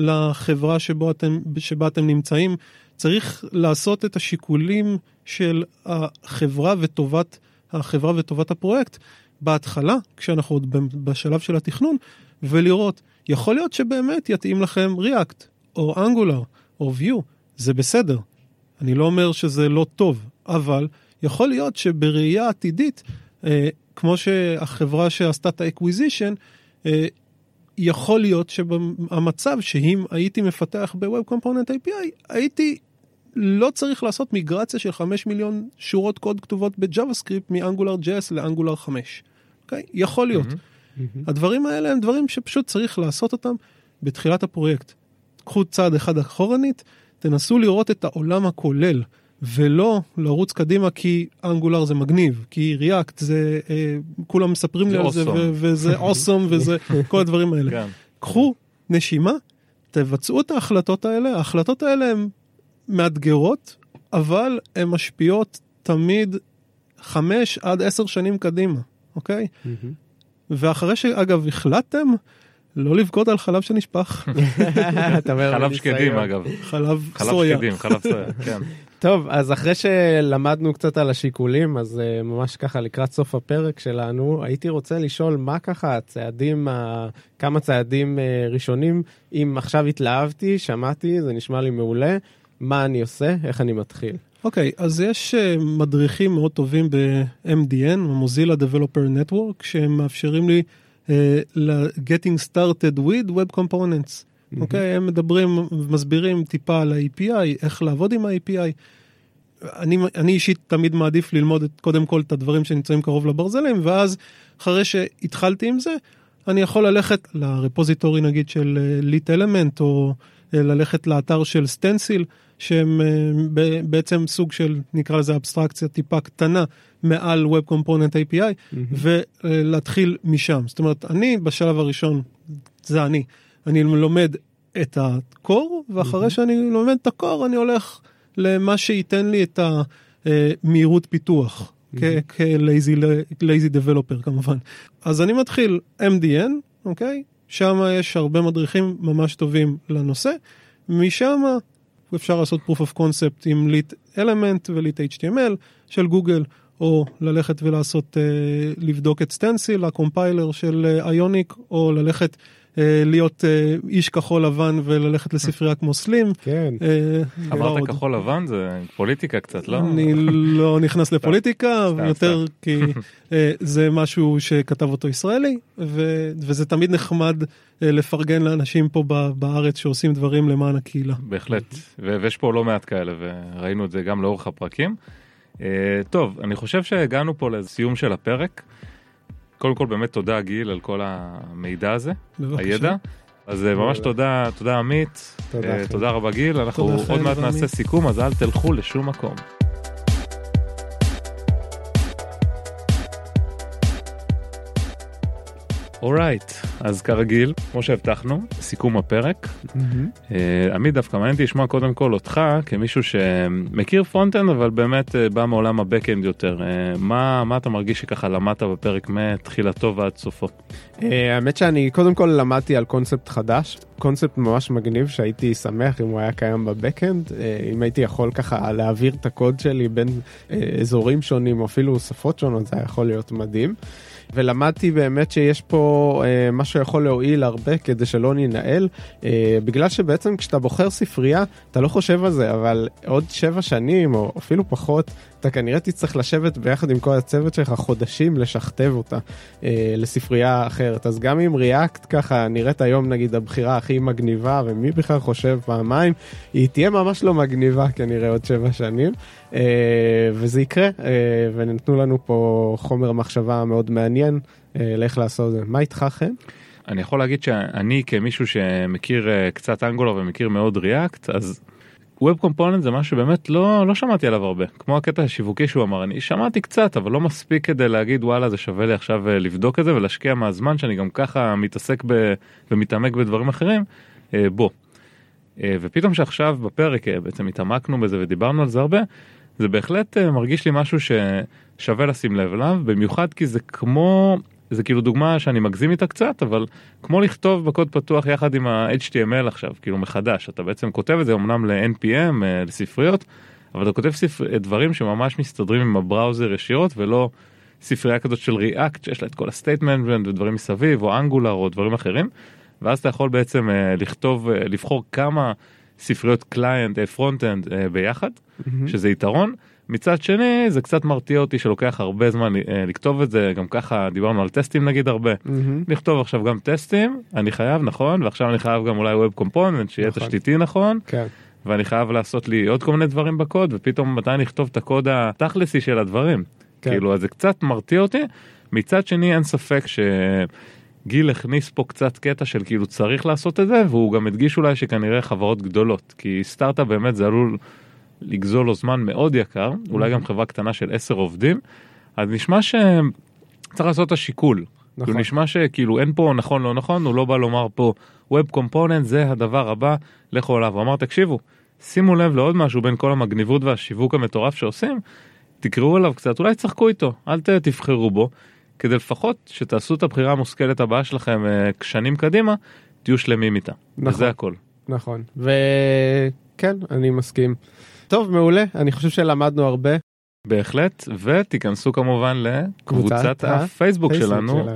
לחברה שבו אתם, שבה אתם נמצאים. צריך לעשות את השיקולים של החברה וטובת החברה וטובת הפרויקט בהתחלה, כשאנחנו עוד בשלב של התכנון, ולראות, יכול להיות שבאמת יתאים לכם React, או Angular, או Vue, זה בסדר. אני לא אומר שזה לא טוב, אבל יכול להיות שבראייה עתידית, אה, כמו שהחברה שעשתה את ה acquisition, יכול להיות שהמצב שאם הייתי מפתח ב-Web Component API, הייתי לא צריך לעשות מיגרציה של 5 מיליון שורות קוד כתובות ב JavaScript מ Angular JS ל Angular 5. אוקיי? יכול להיות. Mm-hmm. הדברים האלה הם דברים שפשוט צריך לעשות אותם בתחילת הפרויקט. קחו צעד אחד אחורנית, תנסו לראות את העולם הכולל. ולא לרוץ קדימה כי Angular זה מגניב, כי React זה, אה, כולם מספרים לי על זה, ו- וזה awesome וזה, כל הדברים האלה. כן. קחו נשימה, תבצעו את ההחלטות האלה, ההחלטות האלה הן מאתגרות, אבל הן משפיעות תמיד חמש עד עשר שנים קדימה, אוקיי? ואחרי שאגב החלטתם, לא לבכות על חלב שנשפך. חלב שקדים אגב. חלב סויה. חלב שקדים, חלב סויה, כן. טוב, אז אחרי שלמדנו קצת על השיקולים, אז uh, ממש ככה לקראת סוף הפרק שלנו, הייתי רוצה לשאול מה ככה הצעדים, uh, כמה צעדים uh, ראשונים, אם עכשיו התלהבתי, שמעתי, זה נשמע לי מעולה, מה אני עושה, איך אני מתחיל. אוקיי, okay, אז יש uh, מדריכים מאוד טובים ב-MDN, מוזילה Developer Network, שהם מאפשרים לי ל-getting started with Web Components. אוקיי? Mm-hmm. Okay, הם מדברים, מסבירים טיפה על ה-API, איך לעבוד עם ה-API. אני, אני אישית תמיד מעדיף ללמוד את, קודם כל את הדברים שנמצאים קרוב לברזלים, ואז אחרי שהתחלתי עם זה, אני יכול ללכת ל repository נגיד של Lit Element, או אה, ללכת לאתר של סטנסיל, שהם אה, בעצם סוג של, נקרא לזה אבסטרקציה טיפה קטנה מעל Web Component API, mm-hmm. ולהתחיל משם. זאת אומרת, אני בשלב הראשון, זה אני. אני לומד את ה core, ואחרי mm-hmm. שאני לומד את ה core אני הולך למה שייתן לי את המהירות פיתוח. כ-lazy developer כמובן. אז אני מתחיל MDN, אוקיי? שם יש הרבה מדריכים ממש טובים לנושא. משם אפשר לעשות proof of concept עם Lit Element ו Lit HTML של גוגל, או ללכת ולעשות, אה, לבדוק את סטנסיל, הקומפיילר של Ionic, אה, או ללכת אה, להיות אה, איש כחול לבן וללכת לספרייה כמו Slim. כן. אה, אמרת כחול לבן זה פוליטיקה קצת, לא? אני לא נכנס לפוליטיקה, יותר כי זה משהו שכתב אותו ישראלי, וזה תמיד נחמד לפרגן לאנשים פה בארץ שעושים דברים למען הקהילה. בהחלט, ויש פה לא מעט כאלה, וראינו את זה גם לאורך הפרקים. טוב, אני חושב שהגענו פה לסיום של הפרק. קודם כל באמת תודה גיל על כל המידע הזה, בבקשה. הידע. אז אה, ממש תודה, תודה עמית, תודה, אה, תודה רבה גיל, אנחנו עוד מעט נעשה סיכום, אז אל תלכו לשום מקום. Alright, אז כרגיל, כמו שהבטחנו, סיכום הפרק. אה, עמית, דווקא מעניין אותי לשמוע קודם כל אותך כמישהו שמכיר front-end, אבל באמת אה, בא מעולם ה back-end יותר. אה, מה, מה אתה מרגיש שככה למדת בפרק מתחילתו ועד סופו? האמת שאני קודם כל למדתי על קונספט חדש, קונספט ממש מגניב שהייתי שמח אם הוא היה קיים בבקאנד, אם הייתי יכול ככה להעביר את הקוד שלי בין אזורים שונים או אפילו שפות שונות זה היה יכול להיות מדהים. ולמדתי באמת שיש פה אה, משהו יכול להועיל הרבה כדי שלא ננהל, אה, בגלל שבעצם כשאתה בוחר ספרייה אתה לא חושב על זה, אבל עוד שבע שנים או אפילו פחות, אתה כנראה תצטרך לשבת ביחד עם כל הצוות שלך חודשים לשכתב אותה אה, לספרייה אחרת. אז גם אם ריאקט ככה נראית היום נגיד הבחירה הכי מגניבה ומי בכלל חושב פעמיים, היא תהיה ממש לא מגניבה כנראה עוד שבע שנים. אה, וזה יקרה, אה, ונתנו לנו פה חומר מחשבה מאוד מעניין אה, לאיך לעשות את זה. מה איתך חן? אני יכול להגיד שאני כמישהו שמכיר אה, קצת אנגולר ומכיר מאוד ריאקט, אז Web Component זה משהו שבאמת לא, לא שמעתי עליו הרבה. כמו הקטע השיווקי שהוא אמר, אני שמעתי קצת, אבל לא מספיק כדי להגיד וואלה זה שווה לי עכשיו אה, לבדוק את זה ולהשקיע מהזמן שאני גם ככה מתעסק ב, ומתעמק בדברים אחרים, אה, בו. אה, ופתאום שעכשיו בפרק בעצם התעמקנו בזה ודיברנו על זה הרבה, זה בהחלט מרגיש לי משהו ששווה לשים לב אליו, במיוחד כי זה כמו, זה כאילו דוגמה שאני מגזים איתה קצת, אבל כמו לכתוב בקוד פתוח יחד עם ה-HTML עכשיו, כאילו מחדש, אתה בעצם כותב את זה אמנם ל-NPM, אה, לספריות, אבל אתה כותב ספר... דברים שממש מסתדרים עם הבראוזר ישירות ולא ספרייה כזאת של React שיש לה את כל ה-Statement ודברים מסביב, או Angular או דברים אחרים, ואז אתה יכול בעצם אה, לכתוב, אה, לבחור כמה ספריות client, front-end ביחד, שזה יתרון. מצד שני זה קצת מרתיע אותי שלוקח הרבה זמן אה, לכתוב את זה גם ככה דיברנו על טסטים נגיד הרבה לכתוב עכשיו גם טסטים אני חייב נכון ועכשיו אני חייב גם אולי web component שיהיה נכון. תשתיתי נכון כן. ואני חייב לעשות לי עוד כל מיני דברים בקוד ופתאום מתי אני אכתוב את הקוד התכלסי של הדברים כן. כאילו אז זה קצת מרתיע אותי מצד שני אין ספק שגיל הכניס פה קצת קטע של כאילו צריך לעשות את זה והוא גם הדגיש אולי שכנראה חברות גדולות כי סטארט-אפ באמת זה עלול לגזול לו זמן מאוד יקר אולי גם חברה קטנה של 10 עובדים אז נשמע שצריך לעשות את השיקול. נכון. כאילו נשמע שכאילו אין פה נכון לא נכון הוא לא בא לומר פה Web Component זה הדבר הבא לכו עליו הוא אמר תקשיבו שימו לב לעוד משהו בין כל המגניבות והשיווק המטורף שעושים תקראו עליו קצת אולי תשחקו איתו אל תבחרו בו כדי לפחות שתעשו את הבחירה המושכלת הבאה שלכם אה, שנים קדימה תהיו שלמים איתה נכון. וזה הכל. נכון, וכן, אני מסכים. טוב, מעולה, אני חושב שלמדנו הרבה. בהחלט ותיכנסו כמובן לקבוצת הפייסבוק שלנו.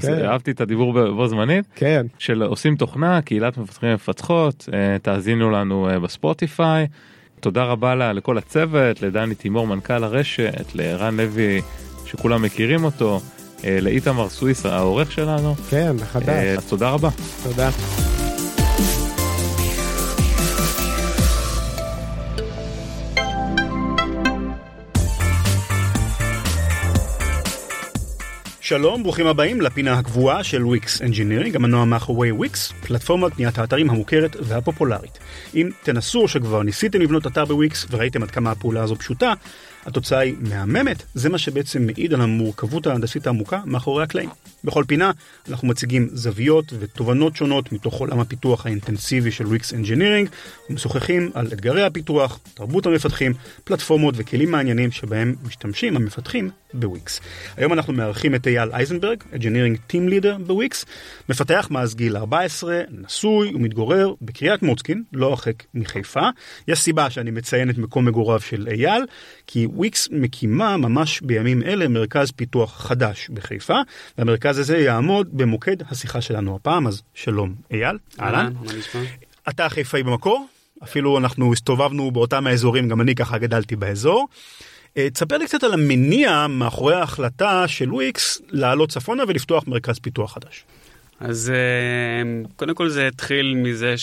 כן. אהבתי את הדיבור בו זמנית כן, של עושים תוכנה קהילת מפתחים ומפתחות אה, תאזינו לנו אה, בספוטיפיי. תודה רבה לה, לכל הצוות לדני תימור מנכ"ל הרשת לרן לוי שכולם מכירים אותו אה, לאיתמר סוויס העורך שלנו. כן, חדש, אז תודה רבה. תודה. שלום, ברוכים הבאים לפינה הקבועה של Wix Engineering, המנוע מאחורי וויקס, פלטפורמת בניית האתרים המוכרת והפופולרית. אם תנסו שכבר ניסיתם לבנות אתר בוויקס וראיתם עד כמה הפעולה הזו פשוטה, התוצאה היא מהממת, זה מה שבעצם מעיד על המורכבות ההנדסית העמוקה מאחורי הקלעים. בכל פינה אנחנו מציגים זוויות ותובנות שונות מתוך עולם הפיתוח האינטנסיבי של Wix Engineering, ומשוחחים על אתגרי הפיתוח, תרבות המפתחים, פלטפורמות וכלים מעניינים שבהם משתמשים המפתחים בוויקס. היום אנחנו מארחים את אייל אייזנברג, Engineering team leader בוויקס, מפתח מאז גיל 14, נשוי ומתגורר בקריית מוצקין, לא הרחק מחיפה. יש סיבה שאני מציין את מקום מגוריו של אייל, כי וויקס מקימה ממש בימים אלה מרכז פיתוח חדש בחיפה, והמרכז הזה יעמוד במוקד השיחה שלנו הפעם, אז שלום אייל, אהלן. אתה חיפאי במקור, אפילו אנחנו הסתובבנו באותם האזורים, גם אני ככה גדלתי באזור. אה, תספר לי קצת על המניע מאחורי ההחלטה של וויקס לעלות צפונה ולפתוח מרכז פיתוח חדש. אז אה, קודם כל זה התחיל מזה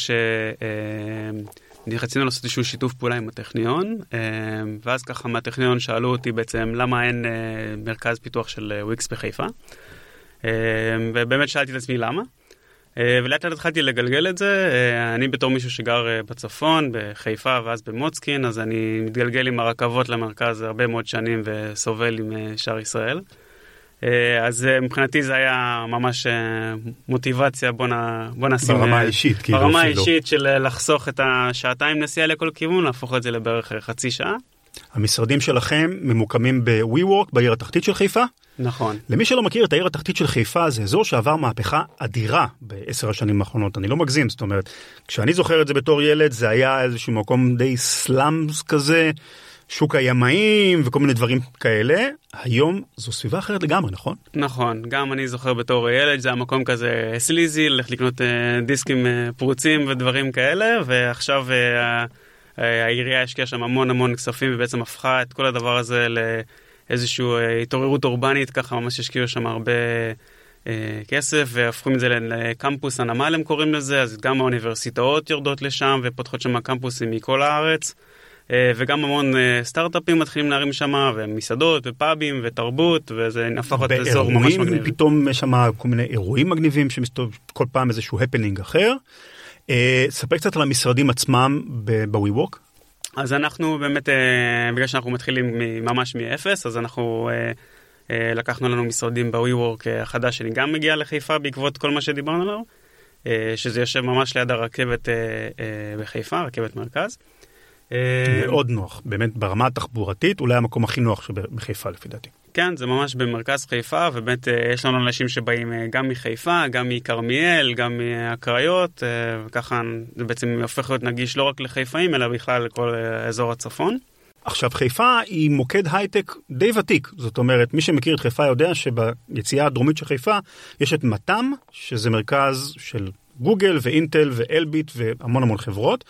שרצינו לעשות איזשהו שיתוף פעולה עם הטכניון, אה, ואז ככה מהטכניון שאלו אותי בעצם למה אין אה, מרכז פיתוח של אה, וויקס בחיפה, ובאמת שאלתי את עצמי למה. ולאט לאט התחלתי לגלגל את זה, אני בתור מישהו שגר בצפון, בחיפה ואז במוצקין, אז אני מתגלגל עם הרכבות למרכז הרבה מאוד שנים וסובל עם שאר ישראל. אה, אז אה, מבחינתי זה היה ממש אה, מוטיבציה, בוא, נ, בוא נשים... ברמה האישית, כאילו ברמה. האישית של לחסוך את השעתיים נסיעה לכל כיוון, להפוך את זה לבערך חצי שעה. המשרדים שלכם ממוקמים ב-WeWork בעיר התחתית של חיפה. נכון. למי שלא מכיר את העיר התחתית של חיפה זה אזור שעבר מהפכה אדירה בעשר השנים האחרונות אני לא מגזים זאת אומרת כשאני זוכר את זה בתור ילד זה היה איזשהו מקום די סלאמס כזה שוק הימאים וכל מיני דברים כאלה היום זו סביבה אחרת לגמרי נכון נכון, גם אני זוכר בתור ילד, זה היה מקום כזה סליזי, ללכת לקנות אה, דיסקים אה, פרוצים ודברים כאלה, ועכשיו אה, העירייה השקיעה שם המון המון כספים ובעצם הפכה את כל הדבר הזה לאיזושהי התעוררות אורבנית, ככה ממש השקיעו שם הרבה כסף, והפכו את זה לקמפוס הנמל הם קוראים לזה, אז גם האוניברסיטאות יורדות לשם ופותחות שם קמפוסים מכל הארץ. אה, וגם המון אה, סטארט-אפים מתחילים להרים שם, ומסעדות, ופאבים, ותרבות, וזה הפך להיות אזור ממש מגניב. פתאום יש שם כל מיני אירועים מגניבים שמסתובב כל פעם איזשהו הפנינג אחר. אה, ספר קצת על המשרדים עצמם ב-WeWork. אז אנחנו באמת, בגלל שאנחנו מתחילים ממש מאפס, אז אנחנו לקחנו לנו משרדים ב-WeWork החדש, שאני גם מגיע לחיפה בעקבות כל מה שדיברנו עליו, שזה יושב ממש ליד הרכבת בחיפה, רכבת מרכז. מאוד נוח באמת ברמה התחבורתית אולי המקום הכי נוח שבחיפה לפי דעתי. כן, זה ממש במרכז חיפה, ובאמת אה, יש לנו אנשים שבאים אה, גם מחיפה, גם מכרמיאל, גם מהקריות, אה, וככה זה בעצם הופך להיות נגיש לא רק לחיפאים, אלא בכלל לכל אזור הצפון. עכשיו חיפה היא מוקד הייטק די ותיק זאת אומרת מי שמכיר את חיפה יודע שביציאה הדרומית של חיפה יש את מתם שזה מרכז של גוגל ואינטל ואלביט והמון המון חברות.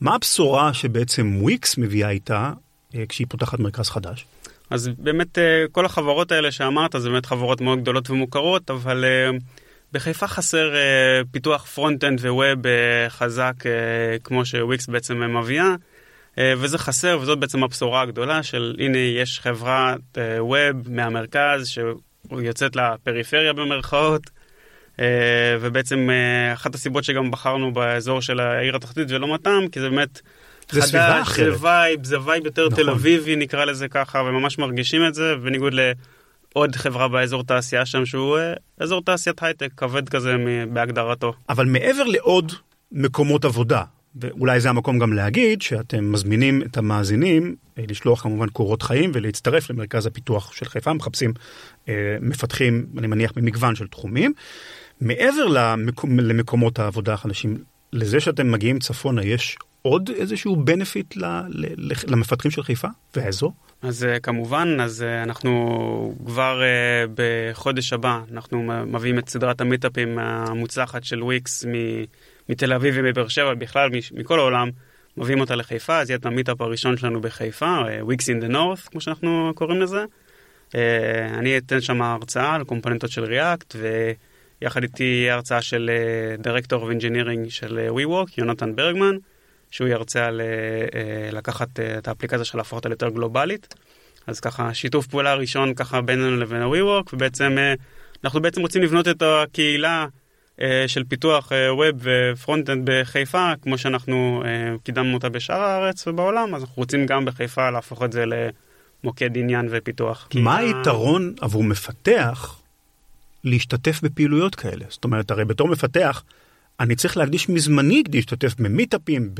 מה הבשורה שבעצם וויקס מביאה איתה אה, כשהיא פותחת מרכז חדש? אז באמת אה, כל החברות האלה שאמרת זה באמת חברות מאוד גדולות ומוכרות, אבל אה, בחיפה חסר פיתוח front-end ו web חזק כמו שוויקס בעצם מביאה, אה, וזה חסר וזאת בעצם הבשורה הגדולה של הנה יש חברת web מהמרכז שיוצאת לפריפריה במרכאות. אה, ובעצם אה, אחת הסיבות שגם בחרנו באזור של העיר התחתית ולא מתם, כי זה באמת זה סביבה חדש, אחרת. זה vibe, זה vibe יותר נכון. תל אביבי נקרא לזה ככה, וממש מרגישים את זה, בניגוד לעוד חברה באזור תעשייה שם, שהוא אה, אזור תעשיית הייטק, כבד כזה בהגדרתו. אבל מעבר לעוד מקומות עבודה, ואולי זה המקום גם להגיד שאתם מזמינים את המאזינים לשלוח כמובן קורות חיים ולהצטרף למרכז הפיתוח של חיפה, מחפשים מפתחים, אני מניח, במגוון של תחומים. מעבר למקום, למקומות העבודה החדשים, לזה שאתם מגיעים צפונה, יש עוד איזשהו benefit ל, ל, למפתחים של חיפה והאזור? אז אה, כמובן, אז אה, אנחנו כבר אה, בחודש הבא, אנחנו מביאים את סדרת המיטאפים המוצלחת של וויקס מתל אביב ומבאר שבע, בכלל מכל העולם, מביאים אותה לחיפה, אז יהיה את המיטאפ הראשון שלנו בחיפה, Wix in the North, כמו שאנחנו קוראים לזה. אני אתן שם הרצאה על קומפוננטות של React, ויחד איתי יהיה הרצאה של director of engineering של אה, WeWork, יונתן ברגמן. שהוא ירצה על, אה, אה, לקחת את האפליקציה של להפוך אותה ליותר גלובלית. אז ככה, שיתוף פעולה ראשון ככה בינינו לבין ה-WeWork, ובעצם אנחנו בעצם רוצים לבנות את הקהילה של פיתוח web ו front-end בחיפה, כמו שאנחנו קידמנו אותה בשאר הארץ ובעולם, אז אנחנו רוצים גם בחיפה להפוך את זה למוקד עניין ופיתוח. מה. היתרון עבור מפתח להשתתף בפעילויות כאלה? זאת אומרת, הרי בתור מפתח, אני צריך להקדיש מזמני כדי להשתתף במיטאפים,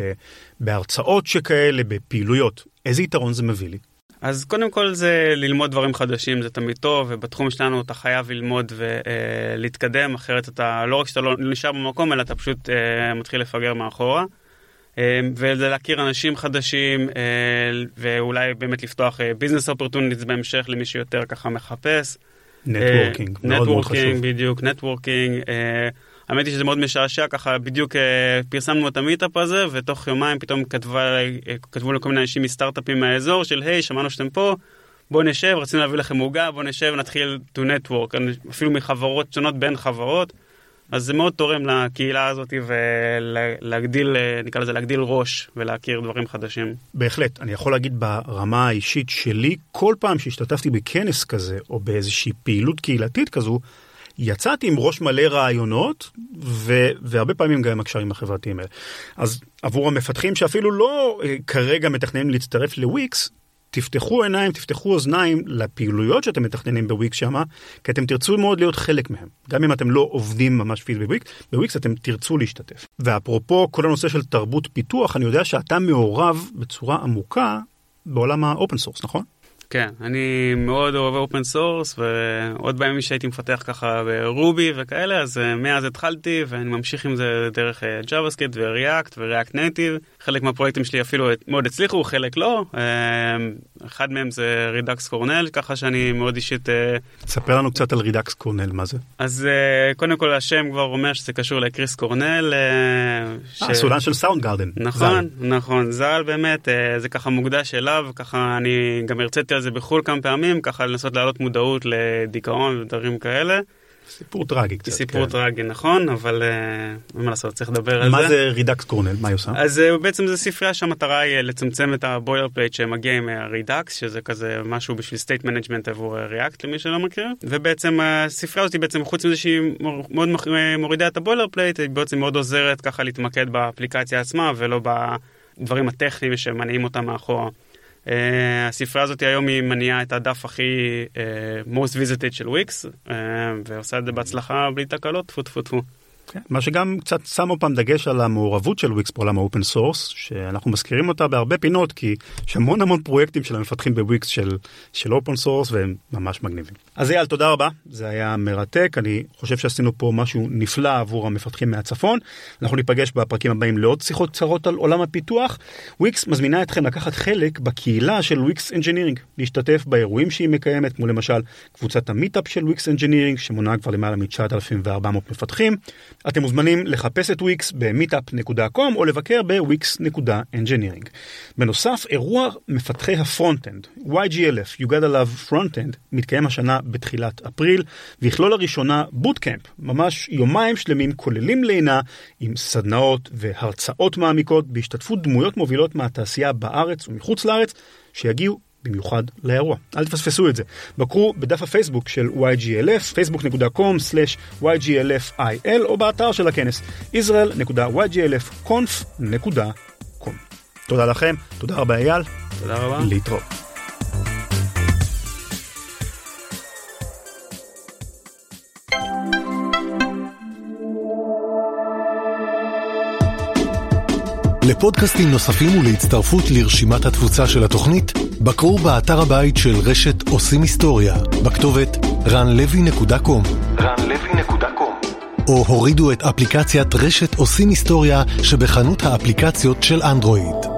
בהרצאות שכאלה, בפעילויות. איזה יתרון זה מביא לי? אז קודם כל זה ללמוד דברים חדשים, זה תמיד טוב, ובתחום שלנו אתה חייב ללמוד ולהתקדם, אחרת אתה, לא רק שאתה לא נשאר במקום, אלא אתה פשוט אה, מתחיל לפגר מאחורה. אה, וזה להכיר אנשים חדשים, אה, ואולי באמת לפתוח business opportunities בהמשך למי שיותר ככה מחפש. networking, מאוד מאוד חשוב. networking, בדיוק, networking. אה, האמת היא שזה מאוד משעשע, ככה בדיוק אה, פרסמנו את המיטאפ הזה, ותוך יומיים פתאום כתבה, אה, כתבו לכל מיני אנשים מסטארט-אפים מהאזור של היי, שמענו שאתם פה, בואו נשב, רצינו להביא לכם עוגה, בואו נשב, נתחיל to network, אפילו מחברות שונות בין חברות. אז זה מאוד תורם לקהילה הזאת ולהגדיל, נקרא לזה, להגדיל ראש ולהכיר דברים חדשים. בהחלט, אני יכול להגיד ברמה האישית שלי, כל פעם שהשתתפתי בכנס כזה, או באיזושהי פעילות קהילתית כזו, יצאתי עם ראש מלא רעיונות, ו- והרבה פעמים גם עם הקשרים החברתיים האלה. אז עבור המפתחים שאפילו לא אה, כרגע מתכננים להצטרף לוויקס, תפתחו עיניים, תפתחו אוזניים לפעילויות שאתם מתכננים בוויקס שמה, כי אתם תרצו מאוד להיות חלק מהם. גם אם אתם לא עובדים ממש פיזית בוויקס, בוויקס אתם תרצו להשתתף. ואפרופו כל הנושא של תרבות פיתוח, אני יודע שאתה מעורב בצורה עמוקה בעולם ה open source, נכון? כן, אני מאוד אוהב open source, ועוד בימים שהייתי מפתח ככה ב Ruby וכאלה, אז אה, מאז התחלתי, ואני ממשיך עם זה דרך JavaScript ו React ו React Native. חלק מהפרויקטים שלי אפילו מאוד הצליחו, חלק לא. אה, אחד מהם זה Redux Cornell, ככה שאני מאוד אישית... אה, ספר לנו קצת על Redux Cornell, מה זה? אז קודם כל השם כבר אומר שזה קשור לקריס קורנל. ש... סולן של Soundgarden. נכון, ז"ל. נכון, ז"ל באמת, זה ככה מוקדש אליו, ככה אני גם הרציתי על זה בחו"ל כמה פעמים, ככה לנסות להעלות מודעות לדיכאון ודברים כאלה. סיפור טרגי קצת. סיפור כן. טרגי, נכון, אבל אין uh, מה לעשות, צריך לדבר על זה. מה זה Redux Cornell? מה היא עושה? אז uh, בעצם זה ספרייה שהמטרה היא לצמצם את ה boilerplate שמגיע עם ה Redux, שזה כזה משהו בשביל state management עבור React, למי שלא מכיר. ובעצם הספרייה הזאת בעצם, חוץ מזה שהיא מאוד מורידה את ה boilerplate, היא בעצם מאוד עוזרת ככה להתמקד באפליקציה עצמה ולא בדברים הטכניים שמניעים אותה מאחורה. Uh, הספרייה הזאת היום היא מניעה את הדף הכי uh, most visited של וויקס, uh, ועושה את זה בהצלחה בלי תקלות, טפו טפו טפו. כן, מה שגם קצת שם עוד פעם דגש על המעורבות של וויקס בעולם ה open source, שאנחנו מזכירים אותה בהרבה פינות, כי יש המון המון פרויקטים של המפתחים בוויקס של open source, והם ממש מגניבים. אז אייל, תודה רבה, זה היה מרתק, אני חושב שעשינו פה משהו נפלא עבור המפתחים מהצפון. אנחנו ניפגש בפרקים הבאים לעוד שיחות קצרות על עולם הפיתוח. וויקס מזמינה אתכם לקחת חלק בקהילה של Wix Engineering, להשתתף באירועים שהיא מקיימת, כמו למשל קבוצת המיטאפ של Wix Engineering, שמונה כבר למעלה מ-9,400 מפתחים. אתם מוזמנים לחפש את וויקס ב-meetup.com או לבקר ב-wix.engineering. בנוסף, אירוע מפתחי ה front-end, YGLF, Gotta Love Front-End, מתקיים השנה בתחילת אפריל, ויכלול לראשונה בוטקאמפ, ממש יומיים שלמים כוללים לינה עם סדנאות והרצאות מעמיקות בהשתתפות דמויות מובילות מהתעשייה בארץ ומחוץ לארץ, שיגיעו במיוחד לאירוע. אל תפספסו את זה. בקרו בדף הפייסבוק של YGLF, facebook.com/yglfil או באתר של הכנס israel.yglfconf.com. תודה לכם, תודה רבה אייל. תודה רבה. להתראות. לפודקאסטים נוספים ולהצטרפות לרשימת התפוצה של התוכנית, בקרו באתר הבית של רשת עושים היסטוריה, בכתובת ranlevy.com ranlevy.com או הורידו את אפליקציית רשת עושים היסטוריה שבחנות האפליקציות של אנדרואיד.